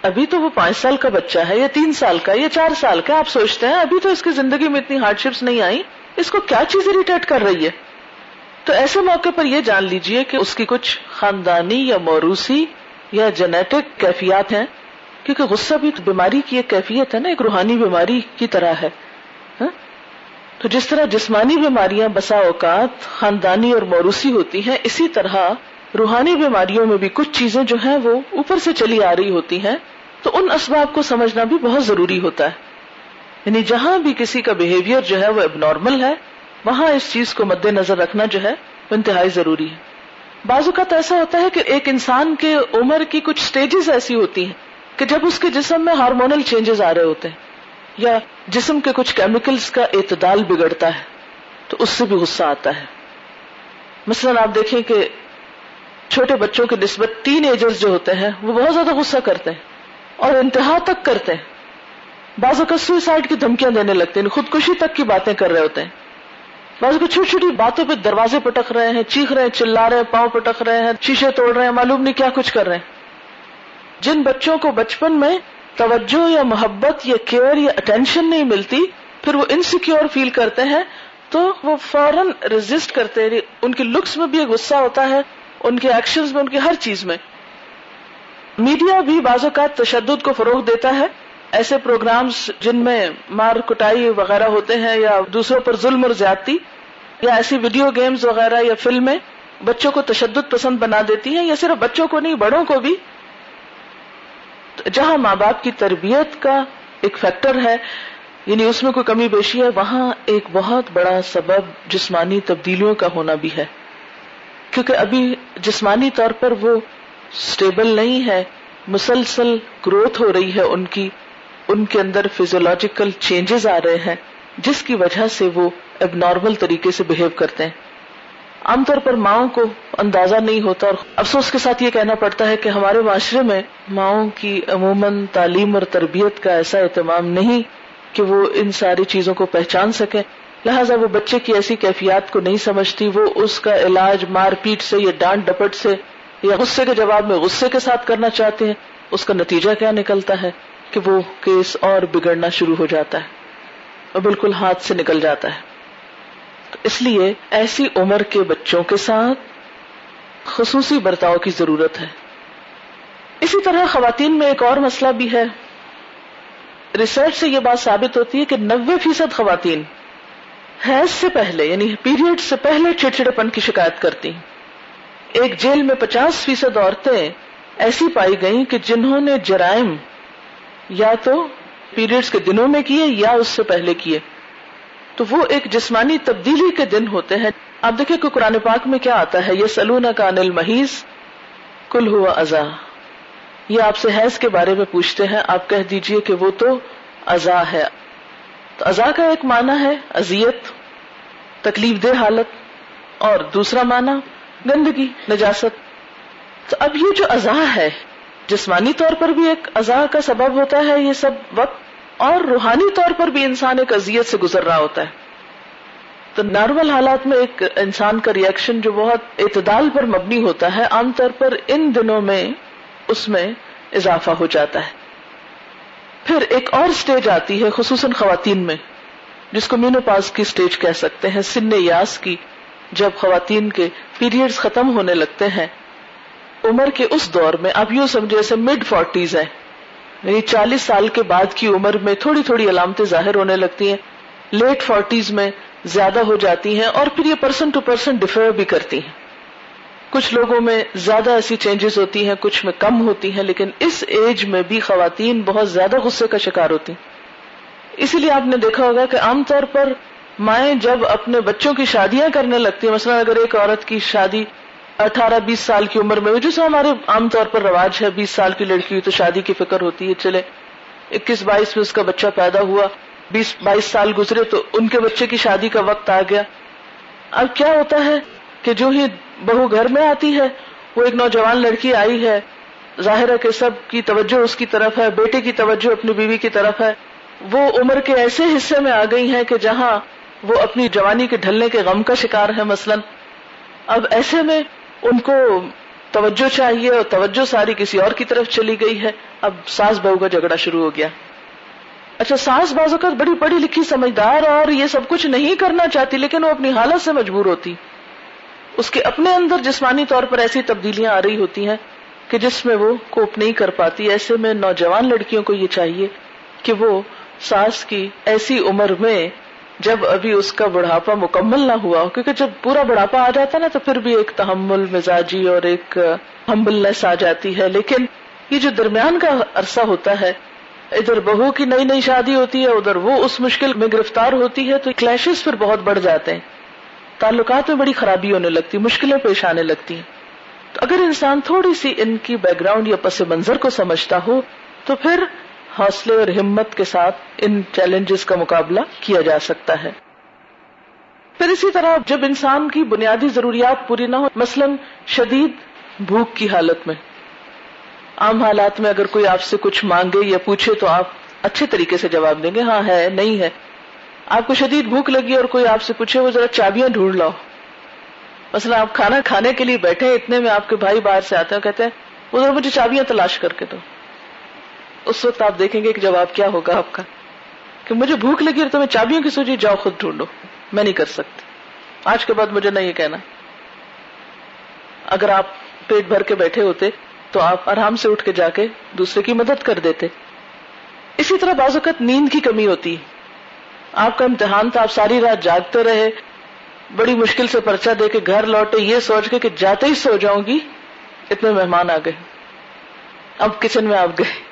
ابھی تو وہ پانچ سال کا بچہ ہے، یا تین سال کا، یا چار سال کا، آپ سوچتے ہیں، ابھی تو اس کی زندگی میں اتنی ہارڈ شپس نہیں آئی اس کو کیا چیز اریٹیٹ کر رہی ہے؟ تو ایسے موقع پر یہ جان لیجیے کہ اس کی کچھ خاندانی یا موروسی یا جینیٹک کیفیات ہیں۔ کیونکہ غصہ بھی بیماری کی ایک کیفیت ہے نا، ایک روحانی بیماری کی طرح ہے۔ ہاں؟ تو جس طرح جسمانی بیماریاں بسا اوقات خاندانی اور موروسی ہوتی ہیں، اسی طرح روحانی بیماریوں میں بھی کچھ چیزیں جو ہیں وہ اوپر سے چلی آ رہی ہوتی ہیں، تو ان اسباب کو سمجھنا بھی بہت ضروری ہوتا ہے۔ یعنی جہاں بھی کسی کا بہیویئر جو ہے وہ اب نارمل ہے، وہاں اس چیز کو مد نظر رکھنا جو ہے وہ انتہائی ضروری ہے۔ بعض اوقات ایسا ہوتا ہے کہ ایک انسان کے عمر کی کچھ سٹیجز ایسی ہوتی ہیں کہ جب اس کے جسم میں ہارمونل چینجز آ رہے ہوتے ہیں، یا جسم کے کچھ کیمیکلز کا اعتدال بگڑتا ہے، تو اس سے بھی غصہ آتا ہے۔ مثلا آپ دیکھیں کہ چھوٹے بچوں کی نسبت ٹین ایجرز جو ہوتے ہیں، وہ بہت زیادہ غصہ کرتے ہیں اور انتہا تک کرتے ہیں۔ بعض اوقات سوئسائڈ کی دھمکیاں دینے لگتے ہیں، خودکشی تک کی باتیں کر رہے ہوتے ہیں۔ بعض اوقات چھوٹی چھوٹی باتوں پہ دروازے پٹک رہے ہیں، چیخ رہے ہیں چلا رہے ہیں، پاؤں پٹک رہے ہیں، شیشے توڑ رہے ہیں، معلوم نہیں کیا کچھ کر رہے ہیں۔ جن بچوں کو بچپن میں توجہ یا محبت یا کیئر یا اٹینشن نہیں ملتی، پھر وہ انسیکیور فیل کرتے ہیں، تو وہ فوراً ریزسٹ کرتے ہیں۔ یعنی ان کی لکس میں بھی غصہ ہوتا ہے ان کے ایکشن میں، ان کی ہر چیز میں۔ میڈیا بھی بعض اوقات تشدد کو فروغ دیتا ہے۔ ایسے پروگرامز جن میں مار کٹائی وغیرہ ہوتے ہیں یا دوسروں پر ظلم اور زیادتی، یا ایسی ویڈیو گیمز وغیرہ یا فلمیں بچوں کو تشدد پسند بنا دیتی ہیں یا صرف بچوں کو نہیں، بڑوں کو بھی۔ جہاں ماں باپ کی تربیت کا ایک فیکٹر ہے یعنی اس میں کوئی کمی بیشی ہے، وہاں ایک بہت بڑا سبب جسمانی تبدیلیوں کا ہونا بھی ہے۔ کیونکہ ابھی جسمانی طور پر وہ اسٹیبل نہیں ہے، مسلسل گروتھ ہو رہی ہے ان کی، ان کے اندر فیزولوجیکل چینجز آ رہے ہیں، جس کی وجہ سے وہ اب نارمل طریقے سے بہیو کرتے ہیں۔ عام طور پر ماؤں کو اندازہ نہیں ہوتا اور افسوس کے ساتھ یہ کہنا پڑتا ہے کہ ہمارے معاشرے میں ماؤں کی عموماً تعلیم اور تربیت کا ایسا اہتمام نہیں کہ وہ ان ساری چیزوں کو پہچان سکیں۔ لہٰذا وہ بچے کی ایسی کیفیات کو نہیں سمجھتی، وہ اس کا علاج مار پیٹ سے یا ڈانٹ ڈپٹ سے یا غصے کے جواب میں غصے کے ساتھ کرنا چاہتے ہیں، اس کا نتیجہ کیا نکلتا ہے؟ کہ وہ کیس اور بگڑنا شروع ہو جاتا ہے اور بالکل ہاتھ سے نکل جاتا ہے۔ اس لیے ایسی عمر کے بچوں کے ساتھ خصوصی برتاؤ کی ضرورت ہے۔ اسی طرح خواتین میں ایک اور مسئلہ بھی ہے۔ ریسرچ سے یہ بات ثابت ہوتی ہے کہ نوے فیصد خواتین حیض سے پہلے یعنی پیریڈ سے پہلے چڑچڑے پن کی شکایت کرتی۔ ایک جیل میں پچاس فیصد عورتیں ایسی پائی گئیں کہ جنہوں نے جرائم یا تو پیریڈز کے دنوں میں کیے یا اس سے پہلے کیے۔ تو وہ ایک جسمانی تبدیلی کے دن ہوتے ہیں۔ آپ دیکھیں کہ قرآن پاک میں کیا آتا ہے؟ یہ سلونا کا انل محیض کل ہوا ازا یہ آپ سے حیض کے بارے میں پوچھتے ہیں۔ آپ کہہ دیجیے کہ وہ تو ازا ہے۔ تو ازا کا ایک معنی ہے ازیت تکلیف دہ حالت، اور دوسرا معنی گندگی، نجاست۔ تو اب یہ جو ازا ہے، جسمانی طور پر بھی ایک ازا کا سبب ہوتا ہے یہ سب وقت، اور روحانی طور پر بھی انسان ایک اذیت سے گزر رہا ہوتا ہے۔ تو نارمل حالات میں ایک انسان کا ریئیکشن جو بہت اعتدال پر مبنی ہوتا ہے، عام طور پر ان دنوں میں اس میں اضافہ ہو جاتا ہے۔ پھر ایک اور سٹیج آتی ہے، خصوصاً خواتین میں، جس کو مینو پاس کی سٹیج کہہ سکتے ہیں، سن یاس کی، جب خواتین کے پیریڈز ختم ہونے لگتے ہیں۔ عمر کے اس دور میں، آپ یوں سمجھے جیسے مڈ فورٹیز ہیں۔ یعنی چالیس سال کے بعد کی عمر میں تھوڑی تھوڑی علامتیں ظاہر ہونے لگتی ہیں۔ لیٹ فورٹیز میں زیادہ ہو جاتی ہیں اور پھر یہ پرسن ٹو پرسن ڈفر بھی کرتی ہیں۔ کچھ لوگوں میں زیادہ ایسی چینجز ہوتی ہیں، کچھ میں کم ہوتی ہیں، لیکن اس ایج میں بھی خواتین بہت زیادہ غصے کا شکار ہوتی ہیں۔ اسی لیے آپ نے دیکھا ہوگا کہ عام طور پر مائیں جب اپنے بچوں کی شادیاں کرنے لگتی ہیں، مثلا اگر ایک عورت کی شادی اٹھارہ بیس سال کی عمر میں جیسے ہمارے عام طور پر رواج ہے، بیس سال کی لڑکی ہوئی تو شادی کی فکر ہوتی ہے، چلے، اکیس بائیس میں اس کا بچہ پیدا ہوا، بیس بائیس سال گزرے تو ان کے بچے کی شادی کا وقت آ گیا۔ اب کیا ہوتا ہے کہ جو ہی بہو گھر میں آتی ہے، وہ ایک نوجوان لڑکی آئی ہے۔ ظاہر ہے کہ سب کی توجہ اس کی طرف ہے، بیٹے کی توجہ اپنی بیوی کی طرف ہے۔ وہ عمر کے ایسے حصے میں آ گئی ہیں کہ جہاں وہ اپنی جوانی کے ڈھلنے کے غم کا شکار ہے مثلا۔ اب ایسے میں ان کو توجہ چاہیے اور توجہ ساری کسی اور کی طرف چلی گئی ہے۔ اب ساس بہو کا جھگڑا شروع ہو گیا۔ اچھا ساس بازو کا بڑی پڑھی لکھی سمجھدار اور یہ سب کچھ نہیں کرنا چاہتی، لیکن وہ اپنی حالت سے مجبور ہوتی۔ اس کے اپنے اندر جسمانی طور پر ایسی تبدیلیاں آ رہی ہوتی ہیں کہ جس میں وہ کوپ نہیں کر پاتی، ایسے میں نوجوان لڑکیوں کو یہ چاہیے کہ وہ ساس کی ایسی عمر میں جب ابھی اس کا بڑھاپا مکمل نہ ہوا ہو، کیونکہ جب پورا بڑھاپا آ جاتا نا، تو پھر بھی ایک تحمل، مزاجی اور ایک ہمبلنس آ جاتی ہے۔ لیکن یہ جو درمیان کا عرصہ ہوتا ہے، ادھر بہو کی نئی نئی شادی ہوتی ہے، ادھر وہ اس مشکل میں گرفتار ہوتی ہے، تو کلیشز پھر بہت بڑھ جاتے ہیں۔ تعلقات میں بڑی خرابی ہونے لگتی، مشکلیں پیش آنے لگتی۔ ہیں تو اگر انسان تھوڑی سی ان کی بیک گراؤنڈ یا پس منظر کو سمجھتا ہو، تو پھر حوصلے اور ہمت کے ساتھ ان چیلنجز کا مقابلہ کیا جا سکتا ہے۔ پھر اسی طرح جب انسان کی بنیادی ضروریات پوری نہ ہو مثلا شدید بھوک کی حالت میں۔ عام حالات میں اگر کوئی آپ سے کچھ مانگے یا پوچھے تو آپ اچھے طریقے سے جواب دیں گے ہاں ہے، نہیں ہے۔ آپ کو شدید بھوک لگی اور کوئی آپ سے پوچھے وہ ذرا چابیاں ڈھونڈ لاؤ۔ مثلا آپ کھانا کھانے کے لیے بیٹھے، اتنے میں آپ کے بھائی باہر سے آتے ہیں کہتے ہیں، وہ ذرا مجھے چابیاں تلاش کر کے دو۔ اس وقت آپ دیکھیں گے کہ جواب کیا ہوگا آپ کا۔ کہ مجھے بھوک لگی اور تمہیں چابیوں کی سوچی جاؤ خود ڈھونڈو۔ میں نہیں کر سکتی۔ آج کے بعد مجھے نہیں کہنا۔ اگر آپ پیٹ بھر کے بیٹھے ہوتے تو آپ آرام سے اٹھ کے جا کے دوسرے کی مدد کر دیتے۔ اسی طرح بعض اوقات نیند کی کمی ہوتی۔ ہے آپ کا امتحان تھا، آپ ساری رات جاگتے رہے، بڑی مشکل سے پرچہ دے کے گھر لوٹے، یہ سوچ کے کہ جاتے ہی سو جاؤں گی، اتنے مہمان آ گئے۔ اب کچن میں آپ گئے،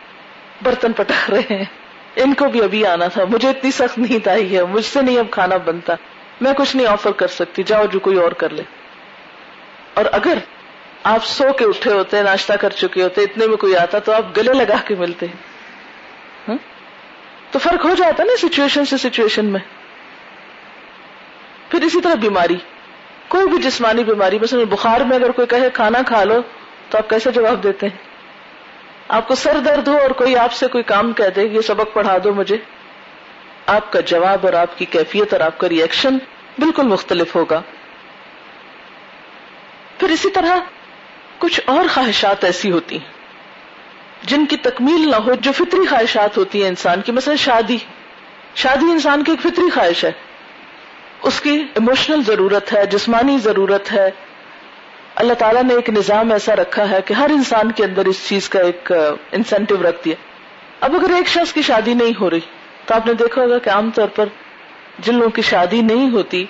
برتن پٹک رہے ہیں۔ ان کو بھی ابھی آنا تھا، مجھے اتنی سخت نیند آئی ہے، مجھ سے نہیں اب کھانا بنتا۔ میں کچھ نہیں آفر کر سکتی، جاؤ جو کوئی اور کر لے۔ اور اگر آپ سو کے اٹھے ہوتے، ناشتہ کر چکے ہوتے، اتنے میں کوئی آتا تو آپ گلے لگا کے ملتے۔ ہیں تو فرق ہو جاتا نا سچویشن سے سچویشن میں۔ پھر اسی طرح بیماری۔ کوئی بھی جسمانی بیماری، مثلا بخار میں اگر کوئی کہے کھانا کھا لو، تو آپ کیسے جواب دیتے ہیں؟ آپ کو سر درد ہو اور کوئی آپ سے کوئی کام کہہ دے، یہ سبق پڑھا دو مجھے۔ آپ کا جواب اور آپ کی کیفیت اور آپ کا ریئیکشن بالکل مختلف ہوگا۔ پھر اسی طرح کچھ اور خواہشات ایسی ہوتی ہیں۔ جن کی تکمیل نہ ہو، جو فطری خواہشات ہوتی ہیں انسان کی، مثلا شادی۔ شادی انسان کی ایک فطری خواہش ہے۔ اس کی ایموشنل ضرورت ہے، جسمانی ضرورت ہے۔ اللہ تعالیٰ نے ایک نظام ایسا رکھا ہے کہ ہر انسان کے اندر اس چیز کا ایک انسینٹو رکھ دیا اب اگر ایک شخص کی شادی نہیں ہو رہی، تو آپ نے دیکھا ہوگا کہ عام طور پر جن لوگوں کی شادی نہیں ہوتی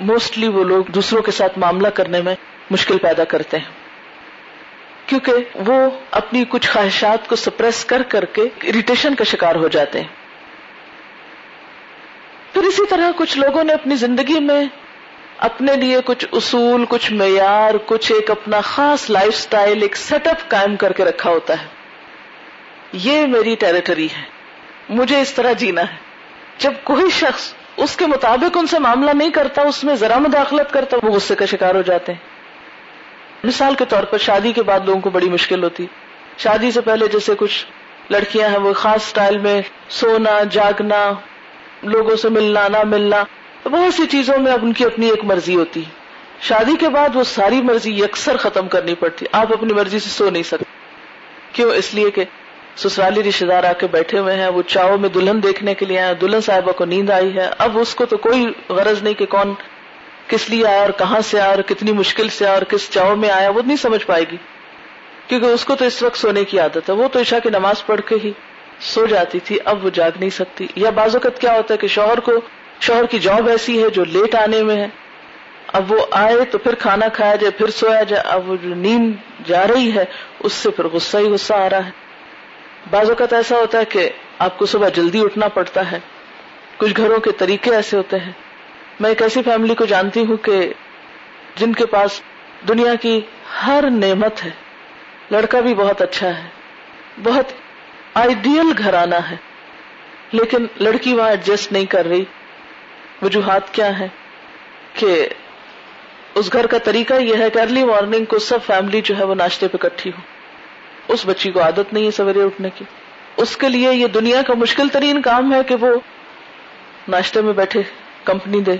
موسٹلی وہ لوگ دوسروں کے ساتھ معاملہ کرنے میں مشکل پیدا کرتے ہیں۔ کیونکہ وہ اپنی کچھ خواہشات کو سپریس کر کر کے اریٹیشن کا شکار ہو جاتے ہیں۔ پھر اسی طرح کچھ لوگوں نے اپنی زندگی میں اپنے لیے کچھ اصول، کچھ معیار، کچھ ایک اپنا خاص لائف سٹائل ایک سیٹ اپ قائم کر کے رکھا ہوتا ہے۔ یہ میری ٹیریٹری ہے۔ مجھے اس طرح جینا ہے۔ جب کوئی شخص اس کے مطابق ان سے معاملہ نہیں کرتا، اس میں ذرا مداخلت کرتا، وہ غصے کا شکار ہو جاتے ہیں۔ مثال کے طور پر شادی کے بعد لوگوں کو بڑی مشکل ہوتی۔ شادی سے پہلے جیسے کچھ لڑکیاں ہیں، وہ خاص سٹائل میں سونا، جاگنا، لوگوں سے ملنا، نہ ملنا بہت سی چیزوں میں اب ان کی اپنی ایک مرضی ہوتی۔ شادی کے بعد وہ ساری مرضی یکسر ختم کرنی پڑتی۔ آپ اپنی مرضی سے سو نہیں سکتے۔ کیوں؟ اس لیے کہ سسرالی رشتے دار آ کے بیٹھے ہوئے ہیں، وہ چاؤ میں دلہن دیکھنے کے لیے آئے دلہن صاحبہ کو نیند آئی ہے۔ اب اس کو تو کوئی غرض نہیں کہ کون کس لیے آیا اور کہاں سے آیا اور کتنی مشکل سے آیا اور کس چاؤ میں آیا، وہ نہیں سمجھ پائے گی۔ کیونکہ اس کو تو اس وقت سونے کی عادت ہے۔ وہ تو عشاء کی نماز پڑھ کے ہی سو جاتی تھی، اب وہ جاگ نہیں سکتی۔ یا بعض اوقات کیا ہوتا ہے کہ شوہر کو، شوہر کی جاب ایسی ہے جو لیٹ آنے میں ہے۔ اب وہ آئے تو پھر کھانا کھایا جائے، پھر سویا جائے۔ اب وہ جو نیند جا رہی ہے، اس سے پھر غصہ ہی غصہ آ رہا ہے۔ بعض اوقات ایسا ہوتا ہے کہ آپ کو صبح جلدی اٹھنا پڑتا ہے۔ کچھ گھروں کے طریقے ایسے ہوتے ہیں۔ میں ایک ایسی فیملی کو جانتی ہوں کہ جن کے پاس دنیا کی ہر نعمت ہے۔ لڑکا بھی بہت اچھا ہے۔ بہت آئیڈیل گھرانا ہے۔ لیکن لڑکی وہاں ایڈجسٹ نہیں کر رہی۔ وجوہات کیا ہے کہ اس گھر کا طریقہ یہ ہے کہ ارلی مارننگ کو سب فیملی جو ہے وہ ناشتے پہ کٹھی ہو اس بچی کو عادت نہیں ہے سویرے اٹھنے کی۔ اس کے لیے یہ دنیا کا مشکل ترین کام ہے کہ وہ ناشتے میں بیٹھے۔ کمپنی دے۔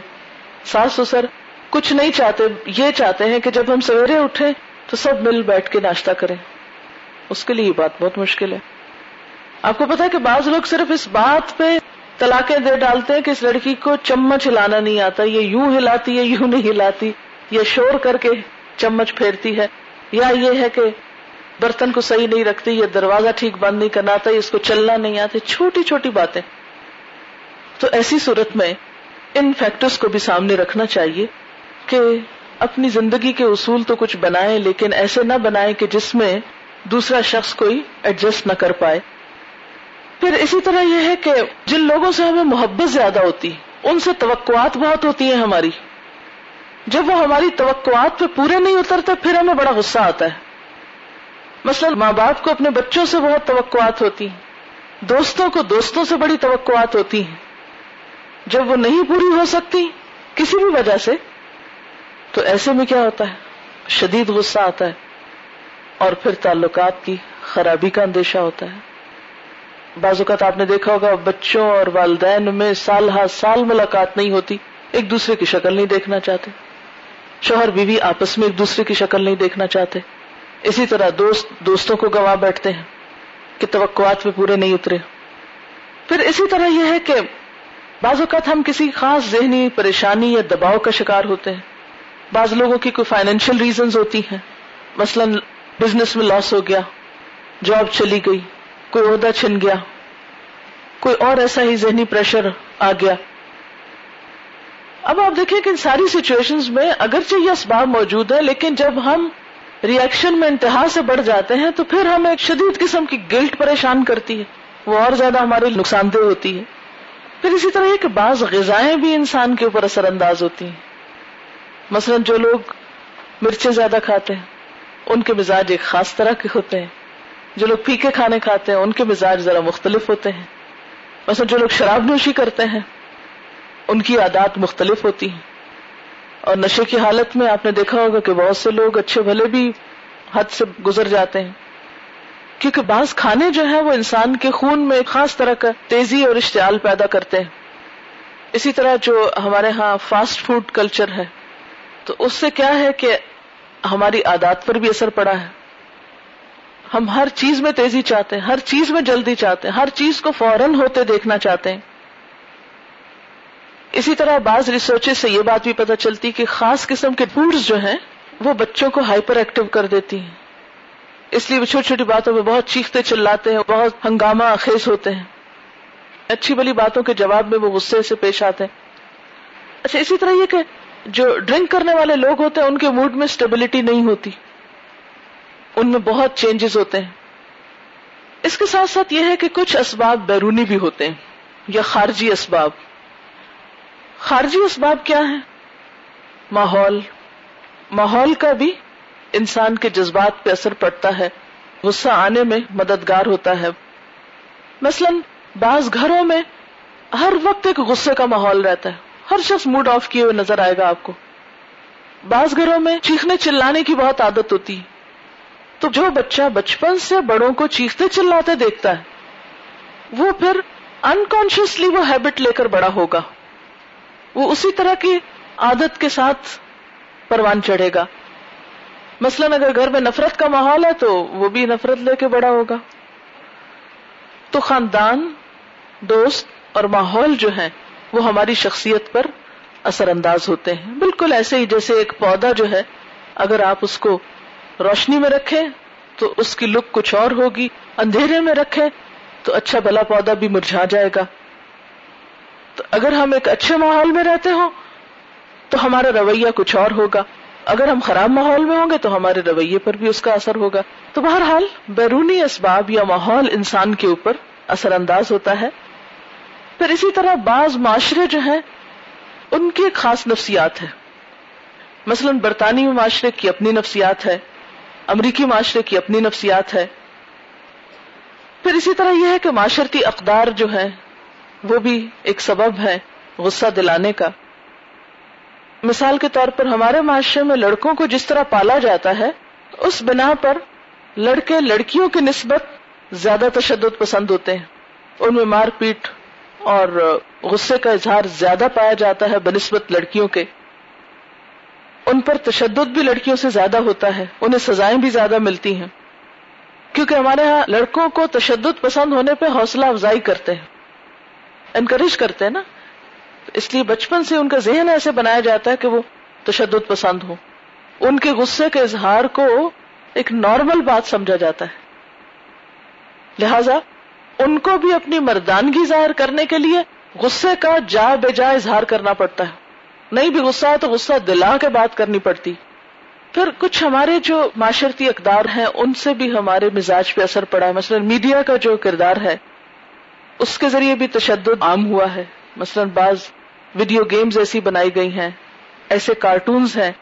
ساس سسر کچھ نہیں چاہتے، یہ چاہتے ہیں کہ جب ہم سویرے اٹھے تو سب مل بیٹھ کے ناشتہ کریں۔ اس کے لیے یہ بات بہت مشکل ہے۔ آپ کو پتا کہ بعض لوگ صرف اس بات پہ طلاقیں دے ڈالتے ہیں کہ اس لڑکی کو چمچ ہلانا نہیں آتا، یہ یوں ہلاتی ہے، یوں نہیں ہلاتی، یہ شور کر کے چمچ پھیرتی ہے۔ یا یہ ہے کہ برتن کو صحیح نہیں رکھتی، یہ دروازہ ٹھیک بند نہیں کرنا آتا اس کو چلنا نہیں آتا، چھوٹی چھوٹی باتیں۔ تو ایسی صورت میں ان فیکٹرز کو بھی سامنے رکھنا چاہیے کہ اپنی زندگی کے اصول تو کچھ بنائے لیکن ایسے نہ بنائے کہ جس میں دوسرا شخص کوئی ایڈجسٹ نہ کر پائے۔ پھر اسی طرح یہ ہے کہ جن لوگوں سے ہمیں محبت زیادہ ہوتی، ان سے توقعات بہت ہوتی ہیں ہماری۔ جب وہ ہماری توقعات پہ پورے نہیں اترتے، پھر ہمیں بڑا غصہ آتا ہے۔ مثلا ماں باپ کو اپنے بچوں سے بہت توقعات ہوتی ہیں دوستوں کو دوستوں سے بڑی توقعات ہوتی۔ ہیں جب وہ نہیں پوری ہو سکتی کسی بھی وجہ سے، تو ایسے میں کیا ہوتا ہے؟ شدید غصہ آتا ہے اور پھر تعلقات کی خرابی کا اندیشہ ہوتا ہے۔ بعض اوقات آپ نے دیکھا ہوگا، بچوں اور والدین میں سال ہر سال ملاقات نہیں ہوتی، ایک دوسرے کی شکل نہیں دیکھنا چاہتے۔ شوہر بیوی آپس میں ایک دوسرے کی شکل نہیں دیکھنا چاہتے۔ اسی طرح دوست، دوستوں کو گوا بیٹھتے ہیں کہ توقعات میں پورے نہیں اترے۔ پھر اسی طرح یہ ہے کہ بعض اوقات ہم کسی خاص ذہنی پریشانی یا دباؤ کا شکار ہوتے ہیں۔ بعض لوگوں کی کوئی فائنینشیل ریزنز ہوتی ہیں۔ مثلا بزنس میں لاس ہو گیا جاب چلی گئی، کوئی عہدہ چھن گیا، کوئی اور ایسا ہی ذہنی پریشر آ گیا۔ اب آپ دیکھیں کہ ان ساری سچویشن میں اگرچہ یہ اسباب موجود ہے لیکن جب ہم ریئیکشن میں انتہا سے بڑھ جاتے ہیں، تو پھر ہمیں ایک شدید قسم کی گلٹ پریشان کرتی ہے۔ وہ اور زیادہ ہمارے نقصان دہ ہوتی ہے۔ پھر اسی طرح کہ بعض غذائیں بھی انسان کے اوپر اثر انداز ہوتی ہیں۔ مثلا جو لوگ مرچیں زیادہ کھاتے ہیں، ان کے مزاج ایک خاص طرح کے ہوتے ہیں۔ جو لوگ پھیکے کھانے کھاتے ہیں، ان کے مزاج ذرا مختلف ہوتے ہیں۔ مثلا جو لوگ شراب نوشی کرتے ہیں، ان کی عادات مختلف ہوتی ہیں۔ اور نشے کی حالت میں آپ نے دیکھا ہوگا کہ بہت سے لوگ اچھے بھلے بھی حد سے گزر جاتے ہیں۔ کیونکہ بعض کھانے جو ہیں وہ انسان کے خون میں ایک خاص طرح کا تیزی اور اشتعال پیدا کرتے ہیں۔ اسی طرح جو ہمارے ہاں فاسٹ فوڈ کلچر ہے، تو اس سے کیا ہے کہ ہماری عادات پر بھی اثر پڑا ہے۔ ہم ہر چیز میں تیزی چاہتے ہیں، ہر چیز میں جلدی چاہتے ہیں، ہر چیز کو فوراً ہوتے دیکھنا چاہتے ہیں۔ اسی طرح بعض ریسرچ سے یہ بات بھی پتہ چلتی کہ خاص قسم کے فوڈز جو ہیں، وہ بچوں کو ہائپر ایکٹیو کر دیتی ہیں۔ اس لیے وہ چھوٹی چھوٹی باتوں میں بہت چیختے چلاتے ہیں، بہت ہنگامہ خیز ہوتے ہیں۔ اچھی بلی باتوں کے جواب میں وہ غصے سے پیش آتے ہیں۔ اچھا اسی طرح یہ کہ جو ڈرنک کرنے والے لوگ ہوتے ہیں، ان کے موڈ میں اسٹیبلٹی نہیں ہوتی۔ ان میں بہت چینجز ہوتے ہیں۔ اس کے ساتھ ساتھ یہ ہے کہ کچھ اسباب بیرونی بھی ہوتے ہیں، یا خارجی اسباب۔ خارجی اسباب کیا ہے ماحول۔ ماحول کا بھی انسان کے جذبات پہ اثر پڑتا ہے، غصہ آنے میں مددگار ہوتا ہے۔ مثلا، بعض گھروں میں ہر وقت ایک غصے کا ماحول رہتا ہے۔ ہر شخص موڈ آف کیے ہوئے نظر آئے گا آپ کو۔ بعض گھروں میں چیخنے چلانے کی بہت عادت ہوتی۔ ہے تو جو بچہ بچپن سے بڑوں کو چیختے چلاتے دیکھتا ہے، وہ پھر انکانشیسلی وہ ہیبٹ لے کر بڑا ہوگا۔ وہ اسی طرح کی عادت کے ساتھ پروان چڑھے گا۔ مثلا اگر گھر میں نفرت کا ماحول ہے تو وہ بھی نفرت لے کے بڑا ہوگا۔ تو خاندان، دوست اور ماحول جو ہے وہ ہماری شخصیت پر اثر انداز ہوتے ہیں۔ بالکل ایسے ہی جیسے ایک پودا جو ہے، اگر آپ اس کو روشنی میں رکھیں، تو اس کی لک کچھ اور ہوگی۔ اندھیرے میں رکھیں، تو اچھا بلا پودا بھی مرجھا جائے گا۔ تو اگر ہم ایک اچھے ماحول میں رہتے ہوں، تو ہمارا رویہ کچھ اور ہوگا۔ اگر ہم خراب ماحول میں ہوں گے تو ہمارے رویے پر بھی اس کا اثر ہوگا۔ تو بہرحال بیرونی اسباب یا ماحول انسان کے اوپر اثر انداز ہوتا ہے۔ پھر اسی طرح بعض معاشرے جو ہیں، ان کی ایک خاص نفسیات ہے۔ مثلا برطانوی معاشرے کی اپنی نفسیات ہے، امریکی معاشرے کی اپنی نفسیات ہے۔ پھر اسی طرح یہ ہے کہ معاشرتی اقدار جو ہے وہ بھی ایک سبب ہے غصہ دلانے کا۔ مثال کے طور پر ہمارے معاشرے میں لڑکوں کو جس طرح پالا جاتا ہے اس بنا پر لڑکے لڑکیوں کی نسبت زیادہ تشدد پسند ہوتے ہیں۔ ان میں مار پیٹ اور غصے کا اظہار زیادہ پایا جاتا ہے بنسبت لڑکیوں کے۔ ان پر تشدد بھی لڑکیوں سے زیادہ ہوتا ہے، انہیں سزائیں بھی زیادہ ملتی ہیں۔ کیونکہ ہمارے ہاں لڑکوں کو تشدد پسند ہونے پہ حوصلہ افزائی کرتے ہیں۔ انکریج کرتے ہیں نا۔ اس لیے بچپن سے ان کا ذہن ایسے بنایا جاتا ہے کہ وہ تشدد پسند ہو ان کے غصے کے اظہار کو ایک نارمل بات سمجھا جاتا ہے۔ لہذا ان کو بھی اپنی مردانگی ظاہر کرنے کے لیے غصے کا جا بے جا اظہار کرنا پڑتا ہے۔ نہیں بھی غصہ ہے تو غصہ دلا کے بات کرنی پڑتی۔ پھر کچھ ہمارے جو معاشرتی اقدار ہیں، ان سے بھی ہمارے مزاج پہ اثر پڑا ہے۔ مثلا میڈیا کا جو کردار ہے، اس کے ذریعے بھی تشدد عام ہوا ہے۔ مثلا بعض ویڈیو گیمز ایسی بنائی گئی ہیں، ایسے کارٹونز ہیں،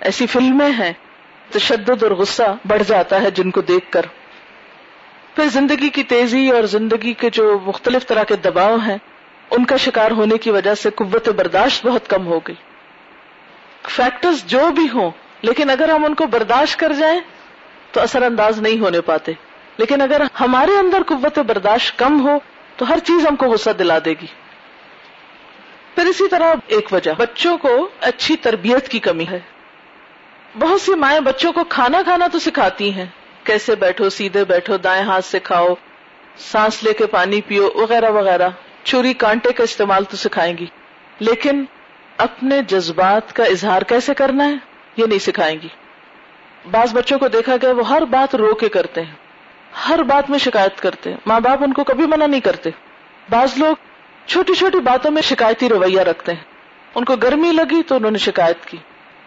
ایسی فلمیں ہیں، تشدد اور غصہ بڑھ جاتا ہے جن کو دیکھ کر۔ پھر زندگی کی تیزی اور زندگی کے جو مختلف طرح کے دباؤ ہیں، ان کا شکار ہونے کی وجہ سے قوت برداشت بہت کم ہو گئی۔ فیکٹرز جو بھی ہوں، لیکن اگر ہم ان کو برداشت کر جائیں، تو اثر انداز نہیں ہونے پاتے۔ لیکن اگر ہمارے اندر قوت برداشت کم ہو، تو ہر چیز ہم کو غصہ دلا دے گی۔ پھر اسی طرح ایک وجہ، بچوں کو اچھی تربیت کی کمی ہے۔ بہت سی مائیں بچوں کو کھانا کھانا تو سکھاتی ہیں۔ کیسے بیٹھو، سیدھے بیٹھو، دائیں ہاتھ سے کھاؤ، سانس لے کے پانی پیو، وغیرہ وغیرہ۔ چوری کانٹے کا استعمال تو سکھائیں گی۔ لیکن اپنے جذبات کا اظہار کیسے کرنا ہے، یہ نہیں سکھائیں گی۔ بعض بچوں کو دیکھا گیا، وہ ہر بات رو کے کرتے ہیں۔ ہر بات میں شکایت کرتے ہیں۔ ماں باپ ان کو کبھی منع نہیں کرتے۔ بعض لوگ چھوٹی چھوٹی باتوں میں شکایتی رویہ رکھتے ہیں۔ ان کو گرمی لگی تو انہوں نے شکایت کی۔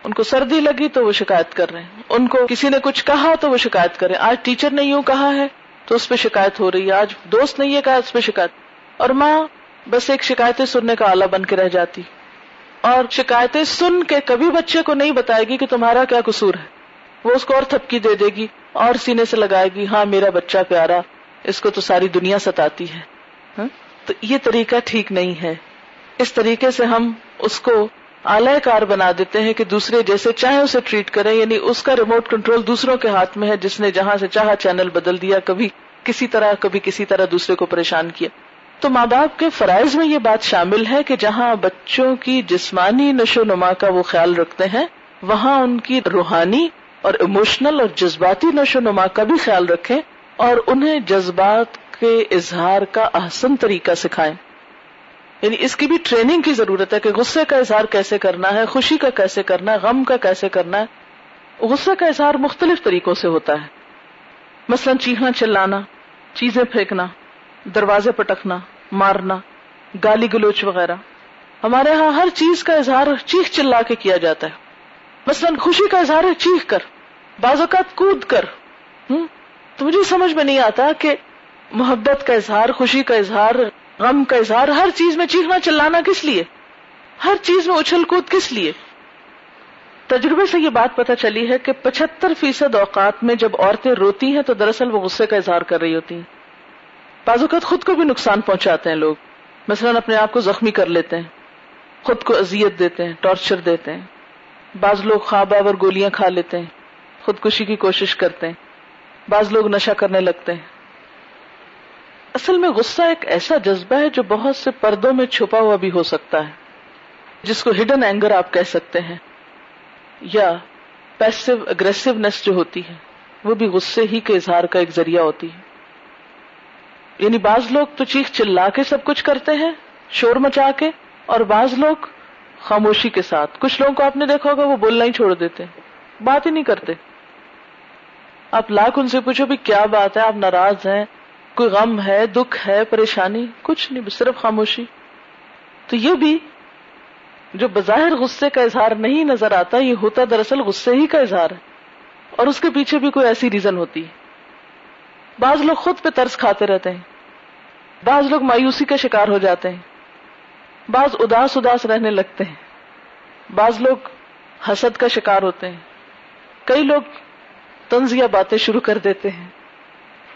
ان کو سردی لگی تو وہ شکایت کر رہے ہیں۔ ان کو کسی نے کچھ کہا تو وہ شکایت کر رہے ہیں۔ آج ٹیچر نے یوں کہا ہے تو اس پہ شکایت ہو رہی ہے۔ آج دوست نے یہ کہا اس پہ شکایت۔ اور ماں بس ایک شکایتیں سننے کا آلہ بن کے رہ جاتی۔ اور شکایتیں سن کے کبھی بچے کو نہیں بتائے گی کہ تمہارا کیا قصور ہے۔ وہ اس کو اور تھپکی دے دے گی اور سینے سے لگائے گی ہاں میرا بچہ پیارا، اس کو تو ساری دنیا ستاتی ہے۔ ہاں؟ یہ طریقہ ٹھیک نہیں ہے۔ اس طریقے سے ہم اس کو اعلی کار بنا دیتے ہیں کہ دوسرے جیسے چاہے اسے ٹریٹ کریں یعنی اس کا ریموٹ کنٹرول دوسروں کے ہاتھ میں ہے، جس نے جہاں سے چاہا چینل بدل دیا، کبھی کسی طرح، کبھی کسی طرح دوسرے کو پریشان کیا۔ تو ماں باپ کے فرائض میں یہ بات شامل ہے کہ جہاں بچوں کی جسمانی نشو نما کا وہ خیال رکھتے ہیں، وہاں ان کی روحانی اور ایموشنل اور جذباتی نشو نما کا بھی خیال رکھیں اور انہیں جذبات کے اظہار کا احسن طریقہ سکھائیں۔ یعنی اس کی بھی ٹریننگ کی ضرورت ہے کہ غصے کا اظہار کیسے کرنا ہے، خوشی کا کیسے کرنا ہے، غم کا کیسے کرنا ہے۔ غصے کا اظہار مختلف طریقوں سے ہوتا ہے۔ مثلا چیخنا، چلانا، چیزیں پھینکنا، دروازے پٹکنا، مارنا، گالی گلوچ وغیرہ۔ ہمارے ہاں ہر چیز کا اظہار چیخ چلا کے کیا جاتا ہے۔ مثلاً خوشی کا اظہار ہے، چیخ کر، بعض اوقات کود کر۔ ہوں تو مجھے سمجھ میں نہیں آتا کہ محبت کا اظہار، خوشی کا اظہار، غم کا اظہار، ہر چیز میں چیخنا چلانا کس لیے؟ ہر چیز میں اچھل کود کس لیے؟ تجربے سے یہ بات پتہ چلی ہے کہ پچہتر فیصد اوقات میں جب عورتیں روتی ہیں تو دراصل وہ غصے کا اظہار کر رہی ہوتی ہیں۔ بعض اوقات خود کو بھی نقصان پہنچاتے ہیں لوگ۔ مثلاً اپنے آپ کو زخمی کر لیتے ہیں۔ خود کو اذیت دیتے ہیں، ٹارچر دیتے ہیں۔ بعض لوگ خواب آور گولیاں کھا لیتے ہیں۔ خودکشی کی کوشش کرتے ہیں۔ بعض لوگ نشا کرنے لگتے ہیں۔ اصل میں غصہ ایک ایسا جذبہ ہے جو بہت سے پردوں میں چھپا ہوا بھی ہو سکتا ہے، جس کو ہڈن اینگر آپ کہہ سکتے ہیں، یا پیسو اگریسونیس جو ہوتی ہے، وہ بھی غصے ہی کے اظہار کا ایک ذریعہ ہوتی ہے۔ یعنی بعض لوگ تو چیخ چلا کے سب کچھ کرتے ہیں، شور مچا کے، اور بعض لوگ خاموشی کے ساتھ۔ کچھ لوگوں کو آپ نے دیکھا ہوگا، وہ بولنا ہی چھوڑ دیتے ہیں، بات ہی نہیں کرتے۔ آپ لاکھ ان سے پوچھو بھی کیا بات ہے، آپ ناراض ہیں کوئی غم ہے، دکھ ہے، پریشانی، کچھ نہیں صرف خاموشی۔ تو یہ بھی جو بظاہر غصے کا اظہار نہیں نظر آتا، یہ ہوتا دراصل غصے ہی کا اظہار ہے۔ اور اس کے پیچھے بھی کوئی ایسی ریزن ہوتی۔ ہے بعض لوگ خود پہ ترس کھاتے رہتے ہیں۔ بعض لوگ مایوسی کا شکار ہو جاتے ہیں۔ بعض اداس اداس رہنے لگتے ہیں۔ بعض لوگ حسد کا شکار ہوتے ہیں۔ کئی لوگ تنزیہ باتیں شروع کر دیتے ہیں۔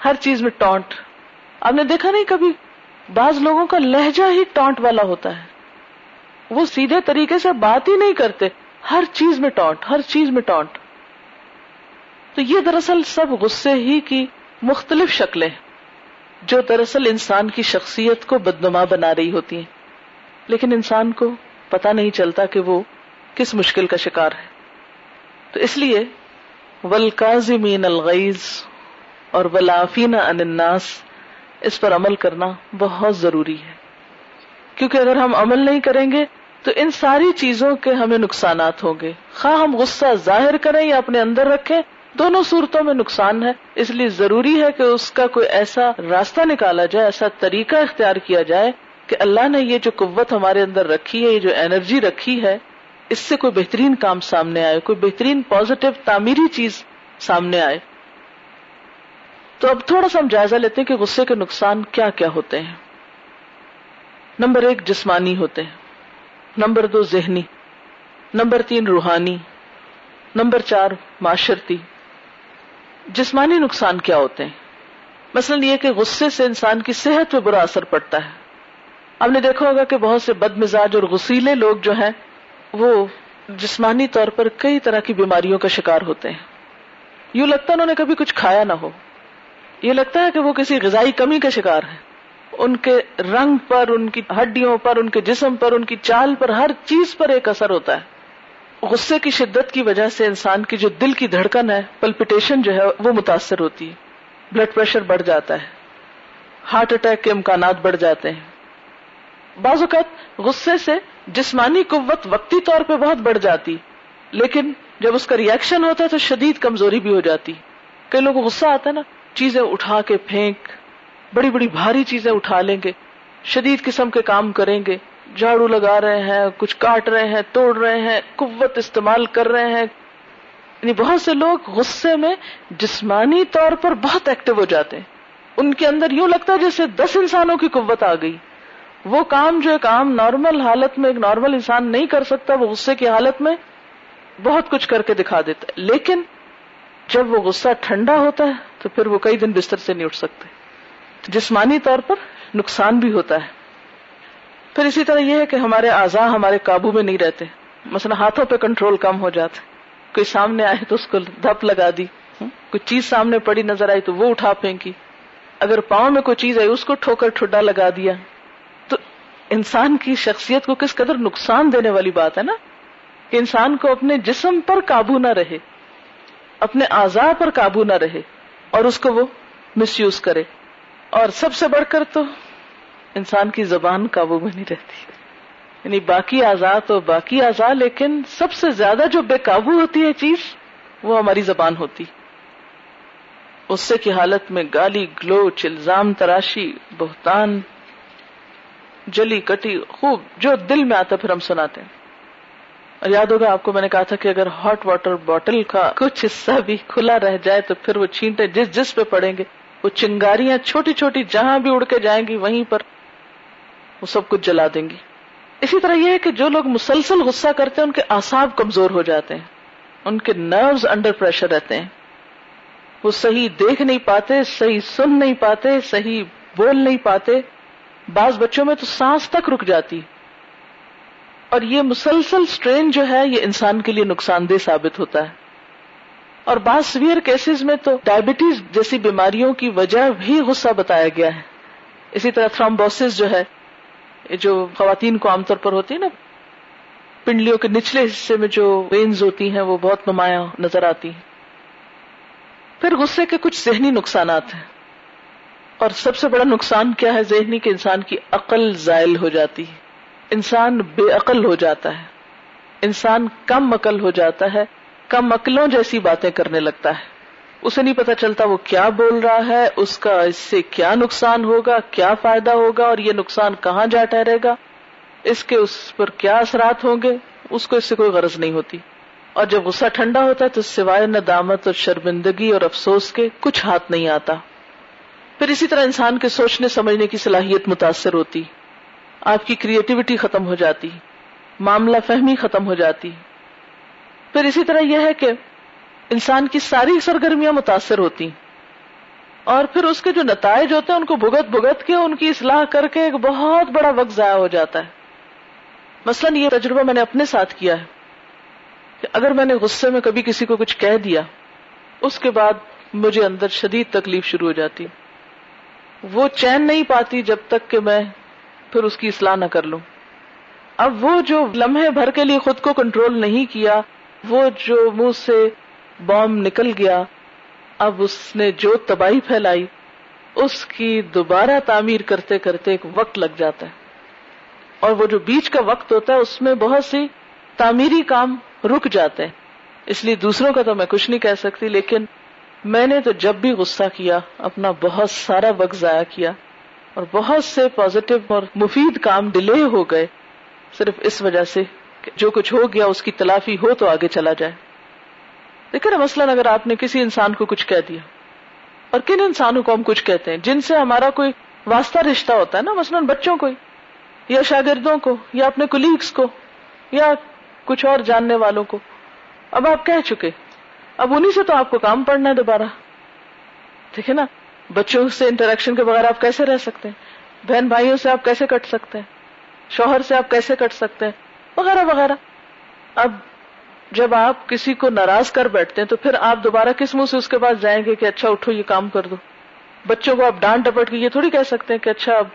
ہر چیز میں ٹانٹ۔ آپ نے دیکھا نہیں کبھی؟ بعض لوگوں کا لہجہ ہی ٹانٹ والا ہوتا ہے۔ وہ سیدھے طریقے سے بات ہی نہیں کرتے۔ ہر چیز میں ٹونٹ ہر چیز میں ٹونٹ تو یہ دراصل سب غصے ہی کی مختلف شکلیں جو دراصل انسان کی شخصیت کو بدنما بنا رہی ہوتی ہیں۔ لیکن انسان کو پتا نہیں چلتا کہ وہ کس مشکل کا شکار ہے۔ تو اس لیے ولکازمین الغیز اور ولافین ان الناس اس پر عمل کرنا بہت ضروری ہے۔ کیونکہ اگر ہم عمل نہیں کریں گے تو ان ساری چیزوں کے ہمیں نقصانات ہوں گے۔ خواہ ہم غصہ ظاہر کریں یا اپنے اندر رکھیں، دونوں صورتوں میں نقصان ہے۔ اس لیے ضروری ہے کہ اس کا کوئی ایسا راستہ نکالا جائے، ایسا طریقہ اختیار کیا جائے کہ اللہ نے یہ جو قوت ہمارے اندر رکھی ہے، یہ جو انرجی رکھی ہے، اس سے کوئی بہترین کام سامنے آئے، کوئی بہترین پازیٹو تعمیری چیز سامنے آئے۔ تو اب تھوڑا سا ہم جائزہ لیتے ہیں کہ غصے کے نقصان کیا کیا ہوتے ہیں۔ نمبر ایک، جسمانی ہوتے ہیں۔ نمبر دو، ذہنی۔ نمبر تین، روحانی۔ نمبر چار، معاشرتی۔ جسمانی نقصان کیا ہوتے ہیں؟ مثلاً یہ کہ غصے سے انسان کی صحت پہ برا اثر پڑتا ہے۔ آپ نے دیکھا ہوگا کہ بہت سے بد مزاج اور غسیلے لوگ جو ہیں، وہ جسمانی طور پر کئی طرح کی بیماریوں کا شکار ہوتے ہیں۔ یوں لگتا ہے انہوں نے کبھی کچھ کھایا نہ ہو۔ یہ لگتا ہے کہ وہ کسی غذائی کمی کا شکار ہے ان کے رنگ پر، ان کی ہڈیوں پر، ان کے جسم پر، ان کی چال پر ہر چیز پر ایک اثر ہوتا ہے۔ غصے کی شدت کی وجہ سے انسان کی جو دل کی دھڑکن ہے پلپٹیشن جو ہے، وہ متاثر ہوتی ہے۔ بلڈ پریشر بڑھ جاتا ہے۔ ہارٹ اٹیک کے امکانات بڑھ جاتے ہیں۔ بعض اوقات غصے سے جسمانی قوت وقتی طور پہ بہت بڑھ جاتی، لیکن جب اس کا ریئیکشن ہوتا ہے تو شدید کمزوری بھی ہو جاتی۔ کئی لوگ غصہ آتا ہے نا۔ چیزیں اٹھا کے پھینک، بڑی بڑی بھاری چیزیں اٹھا لیں گے، شدید قسم کے کام کریں گے، جھاڑو لگا رہے ہیں، کچھ کاٹ رہے ہیں، توڑ رہے ہیں، قوت استعمال کر رہے ہیں۔ یعنی بہت سے لوگ غصے میں جسمانی طور پر بہت ایکٹیو ہو جاتے ہیں۔ ان کے اندر یوں لگتا ہے جیسے دس انسانوں کی قوت آ گئی۔ وہ کام جو ایک عام نارمل حالت میں ایک نارمل انسان نہیں کر سکتا، وہ غصے کی حالت میں بہت کچھ کر کے دکھا دیتا ہے۔ لیکن جب وہ غصہ ٹھنڈا ہوتا ہے تو پھر وہ کئی دن بستر سے نہیں اٹھ سکتے۔ جسمانی طور پر نقصان بھی ہوتا ہے۔ پھر اسی طرح یہ ہے کہ ہمارے اعضاء ہمارے قابو میں نہیں رہتے۔ مثلا ہاتھوں پہ کنٹرول کم ہو جاتا کوئی سامنے آئے تو اس کو دھپ لگا دی۔ کوئی چیز سامنے پڑی نظر آئی تو وہ اٹھا پھینکی۔ اگر پاؤں میں کوئی چیز آئی اس کو ٹھوکر ٹھڈا لگا دیا۔ تو انسان کی شخصیت کو کس قدر نقصان دینے والی بات ہے نا؟ کہ انسان کو اپنے جسم پر قابو نہ رہے۔ اپنے اعضاء پر قابو نہ رہے۔ اور اس کو وہ مس یوز کرے۔ اور سب سے بڑھ کر تو انسان کی زبان قابو میں نہیں رہتی۔ یعنی باقی آزاد تو باقی آزاد لیکن سب سے زیادہ جو بے قابو ہوتی ہے چیز، وہ ہماری زبان ہوتی۔ غصے کی حالت میں گالی، گلوچ، الزام، تراشی، بہتان، جلی کٹی، خوب جو دل میں آتا پھر ہم سناتے ہیں۔ یاد ہوگا آپ کو میں نے کہا تھا کہ اگر ہاٹ واٹر بوٹل کا کچھ حصہ بھی کھلا رہ جائے تو پھر وہ چھینٹے جس جس پہ پڑیں گے، وہ چنگاریاں چھوٹی چھوٹی جہاں بھی اڑ کے جائیں گی، وہیں پر وہ سب کچھ جلا دیں گی۔ اسی طرح یہ ہے کہ جو لوگ مسلسل غصہ کرتے ہیں، ان کے آساب کمزور ہو جاتے ہیں، ان کے نروز انڈر پریشر رہتے ہیں۔ وہ صحیح دیکھ نہیں پاتے، صحیح سن نہیں پاتے، صحیح بول نہیں پاتے۔ بعض بچوں میں تو سانس تک رک جاتی۔ اور یہ مسلسل اسٹرین جو ہے یہ انسان کے لیے نقصان دہ ثابت ہوتا ہے۔ اور بعض سویئر کیسز میں تو ڈائبٹیز جیسی بیماریوں کی وجہ بھی غصہ بتایا گیا ہے۔ اسی طرح تھرامبوسس جو ہے جو خواتین کو عام طور پر ہوتی ہے نا، پنڈلیوں کے نچلے حصے میں جو وینز ہوتی ہیں وہ بہت نمایاں نظر آتی ہیں۔ پھر غصے کے کچھ ذہنی نقصانات ہیں۔ اور سب سے بڑا نقصان کیا ہے؟ ذہنی کہ انسان کی عقل زائل ہو جاتی ہے۔ انسان بے عقل ہو جاتا ہے۔ انسان کم عقل ہو جاتا ہے۔ کم عقلوں جیسی باتیں کرنے لگتا ہے۔ اسے نہیں پتا چلتا وہ کیا بول رہا ہے، اس کا اس سے کیا نقصان ہوگا، کیا فائدہ ہوگا اور یہ نقصان کہاں جا ٹھہرے گا۔ اس کے اس پر کیا اثرات ہوں گے؟ اس کو اس سے کوئی غرض نہیں ہوتی۔ اور جب غصہ ٹھنڈا ہوتا ہے تو سوائے ندامت اور شرمندگی اور افسوس کے کچھ ہاتھ نہیں آتا۔ پھر اسی طرح انسان کے سوچنے، سمجھنے کی صلاحیت متاثر ہوتی۔ آپ کی کریٹیوٹی ختم ہو جاتی، معاملہ فہمی ختم ہو جاتی۔ پھر اسی طرح یہ ہے کہ انسان کی ساری سرگرمیاں متاثر ہوتی۔ اور پھر اس کے جو نتائج ہوتے ہیں، ان کو بھگت بھگت کے ان کی اصلاح کر کے ایک بہت بڑا وقت ضائع ہو جاتا ہے۔ مثلاً یہ تجربہ میں نے اپنے ساتھ کیا ہے کہ اگر میں نے غصے میں کبھی کسی کو کچھ کہہ دیا، اس کے بعد مجھے اندر شدید تکلیف شروع ہو جاتی۔ وہ چین نہیں پاتی جب تک کہ میں پھر اس کی اصلاح نہ کر لوں۔ اب وہ جو لمحے بھر کے لیے خود کو کنٹرول نہیں کیا، وہ جو منہ سے بام نکل گیا، اب اس نے جو تباہی پھیلائی، اس کی دوبارہ تعمیر کرتے کرتے ایک وقت لگ جاتا ہے۔ اور وہ جو بیچ کا وقت ہوتا ہے، اس میں بہت سی تعمیری کام رک جاتے ہیں۔ اس لیے دوسروں کا تو میں کچھ نہیں کہہ سکتی، لیکن میں نے تو جب بھی غصہ کیا، اپنا بہت سارا وقت ضائع کیا۔ اور بہت سے پازیٹو اور مفید کام ڈیلے ہو گئے صرف اس وجہ سے کہ جو کچھ ہو گیا اس کی تلافی ہو تو آگے چلا جائے۔ دیکھیں نا، مثلاً اگر آپ نے کسی انسان کو کچھ کہہ دیا، اور کن انسانوں کو ہم کچھ کہتے ہیں؟ جن سے ہمارا کوئی واسطہ رشتہ ہوتا ہے نا، مثلاً بچوں کو یا شاگردوں کو، یا اپنے کولیگس کو، یا کچھ اور جاننے والوں کو۔ اب آپ کہہ چکے، اب انہیں سے تو آپ کو کام پڑنا ہے دوبارہ۔ ٹھیک ہے نا بچوں سے انٹریکشن کے بغیر آپ کیسے رہ سکتے ہیں؟ بہن بھائیوں سے آپ کیسے کٹ سکتے ہیں؟ شوہر سے آپ کیسے کٹ سکتے ہیں؟ وغیرہ وغیرہ۔ اب جب آپ کسی کو ناراض کر بیٹھتے ہیں تو پھر آپ دوبارہ کس منہ سے اس کے پاس جائیں گے کہ اچھا اٹھو، یہ کام کر دو۔ بچوں کو آپ ڈانٹ ڈپٹ کے یہ تھوڑی کہہ سکتے ہیں کہ اچھا اب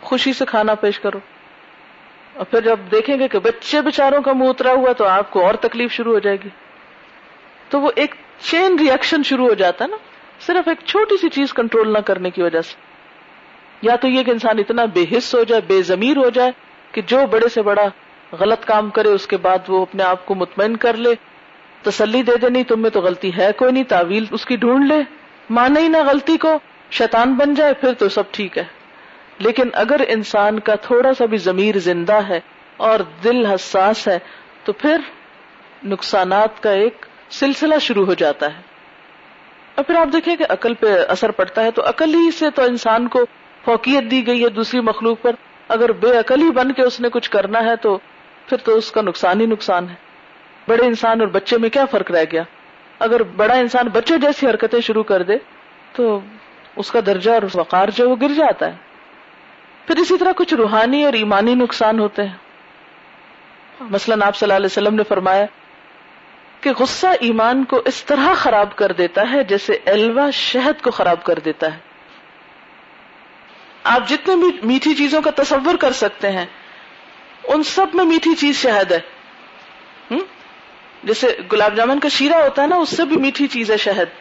خوشی سے کھانا پیش کرو۔ اور پھر جب دیکھیں گے کہ بچے بچاروں کا منہ اترا ہوا تو آپ کو اور تکلیف شروع ہو جائے گی۔ تو وہ ایک چین ریئیکشن شروع ہو جاتا ہے نا؟ صرف ایک چھوٹی سی چیز کنٹرول نہ کرنے کی وجہ سے۔ یا تو یہ کہ انسان اتنا بے حص ہو جائے، بے ضمیر ہو جائے کہ جو بڑے سے بڑا غلط کام کرے، اس کے بعد وہ اپنے آپ کو مطمئن کر لے۔ تسلی دے دے، نہیں تم میں تو غلطی ہے کوئی نہیں، تعویل اس کی ڈھونڈ لے۔ مانے ہی نہ غلطی کو، شیطان بن جائے، پھر تو سب ٹھیک ہے۔ لیکن اگر انسان کا تھوڑا سا بھی ضمیر زندہ ہے اور دل حساس ہے، تو پھر نقصانات کا ایک سلسلہ شروع ہو جاتا ہے۔ اور پھر آپ دیکھیں کہ عقل پہ اثر پڑتا ہے تو عقل ہی سے تو انسان کو فوقیت دی گئی ہے دوسری مخلوق پر۔ اگر بے عقل ہی بن کے اس نے کچھ کرنا ہے تو پھر تو اس کا نقصان ہی نقصان ہے۔ بڑے انسان اور بچے میں کیا فرق رہ گیا؟ اگر بڑا انسان بچوں جیسی حرکتیں شروع کر دے تو اس کا درجہ اور وقار جو وہ گر جاتا ہے۔ پھر اسی طرح کچھ روحانی اور ایمانی نقصان ہوتے ہیں۔ مثلاً آپ صلی اللہ علیہ وسلم نے فرمایا کہ غصہ ایمان کو اس طرح خراب کر دیتا ہے جیسے ایلوا شہد کو خراب کر دیتا ہے۔ آپ بھی میٹھی چیزوں کا تصور کر سکتے ہیں، ان سب میں میٹھی چیز شہد ہے۔ جیسے گلاب جامن کا شیرہ ہوتا ہے نا، اس سے بھی میٹھی چیز ہے شہد۔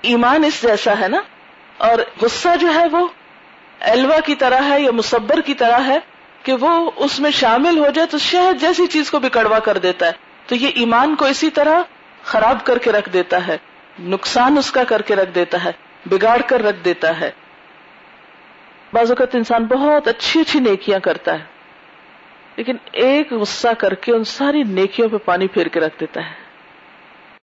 ایمان اس جیسا ہے نا۔ اور غصہ جو ہے وہ ایلوا کی طرح ہے یا مصبر کی طرح ہے کہ وہ اس میں شامل ہو جائے تو شہد جیسی چیز کو بھی کڑوا کر دیتا ہے۔ تو یہ ایمان کو اسی طرح خراب کر کے رکھ دیتا ہے، نقصان اس کا کر کے رکھ دیتا ہے، بگاڑ کر رکھ دیتا ہے۔ بعض اوقات انسان بہت اچھی اچھی نیکیاں کرتا ہے، لیکن ایک غصہ کر کے ان ساری نیکیوں پہ پانی پھیر کے رکھ دیتا ہے۔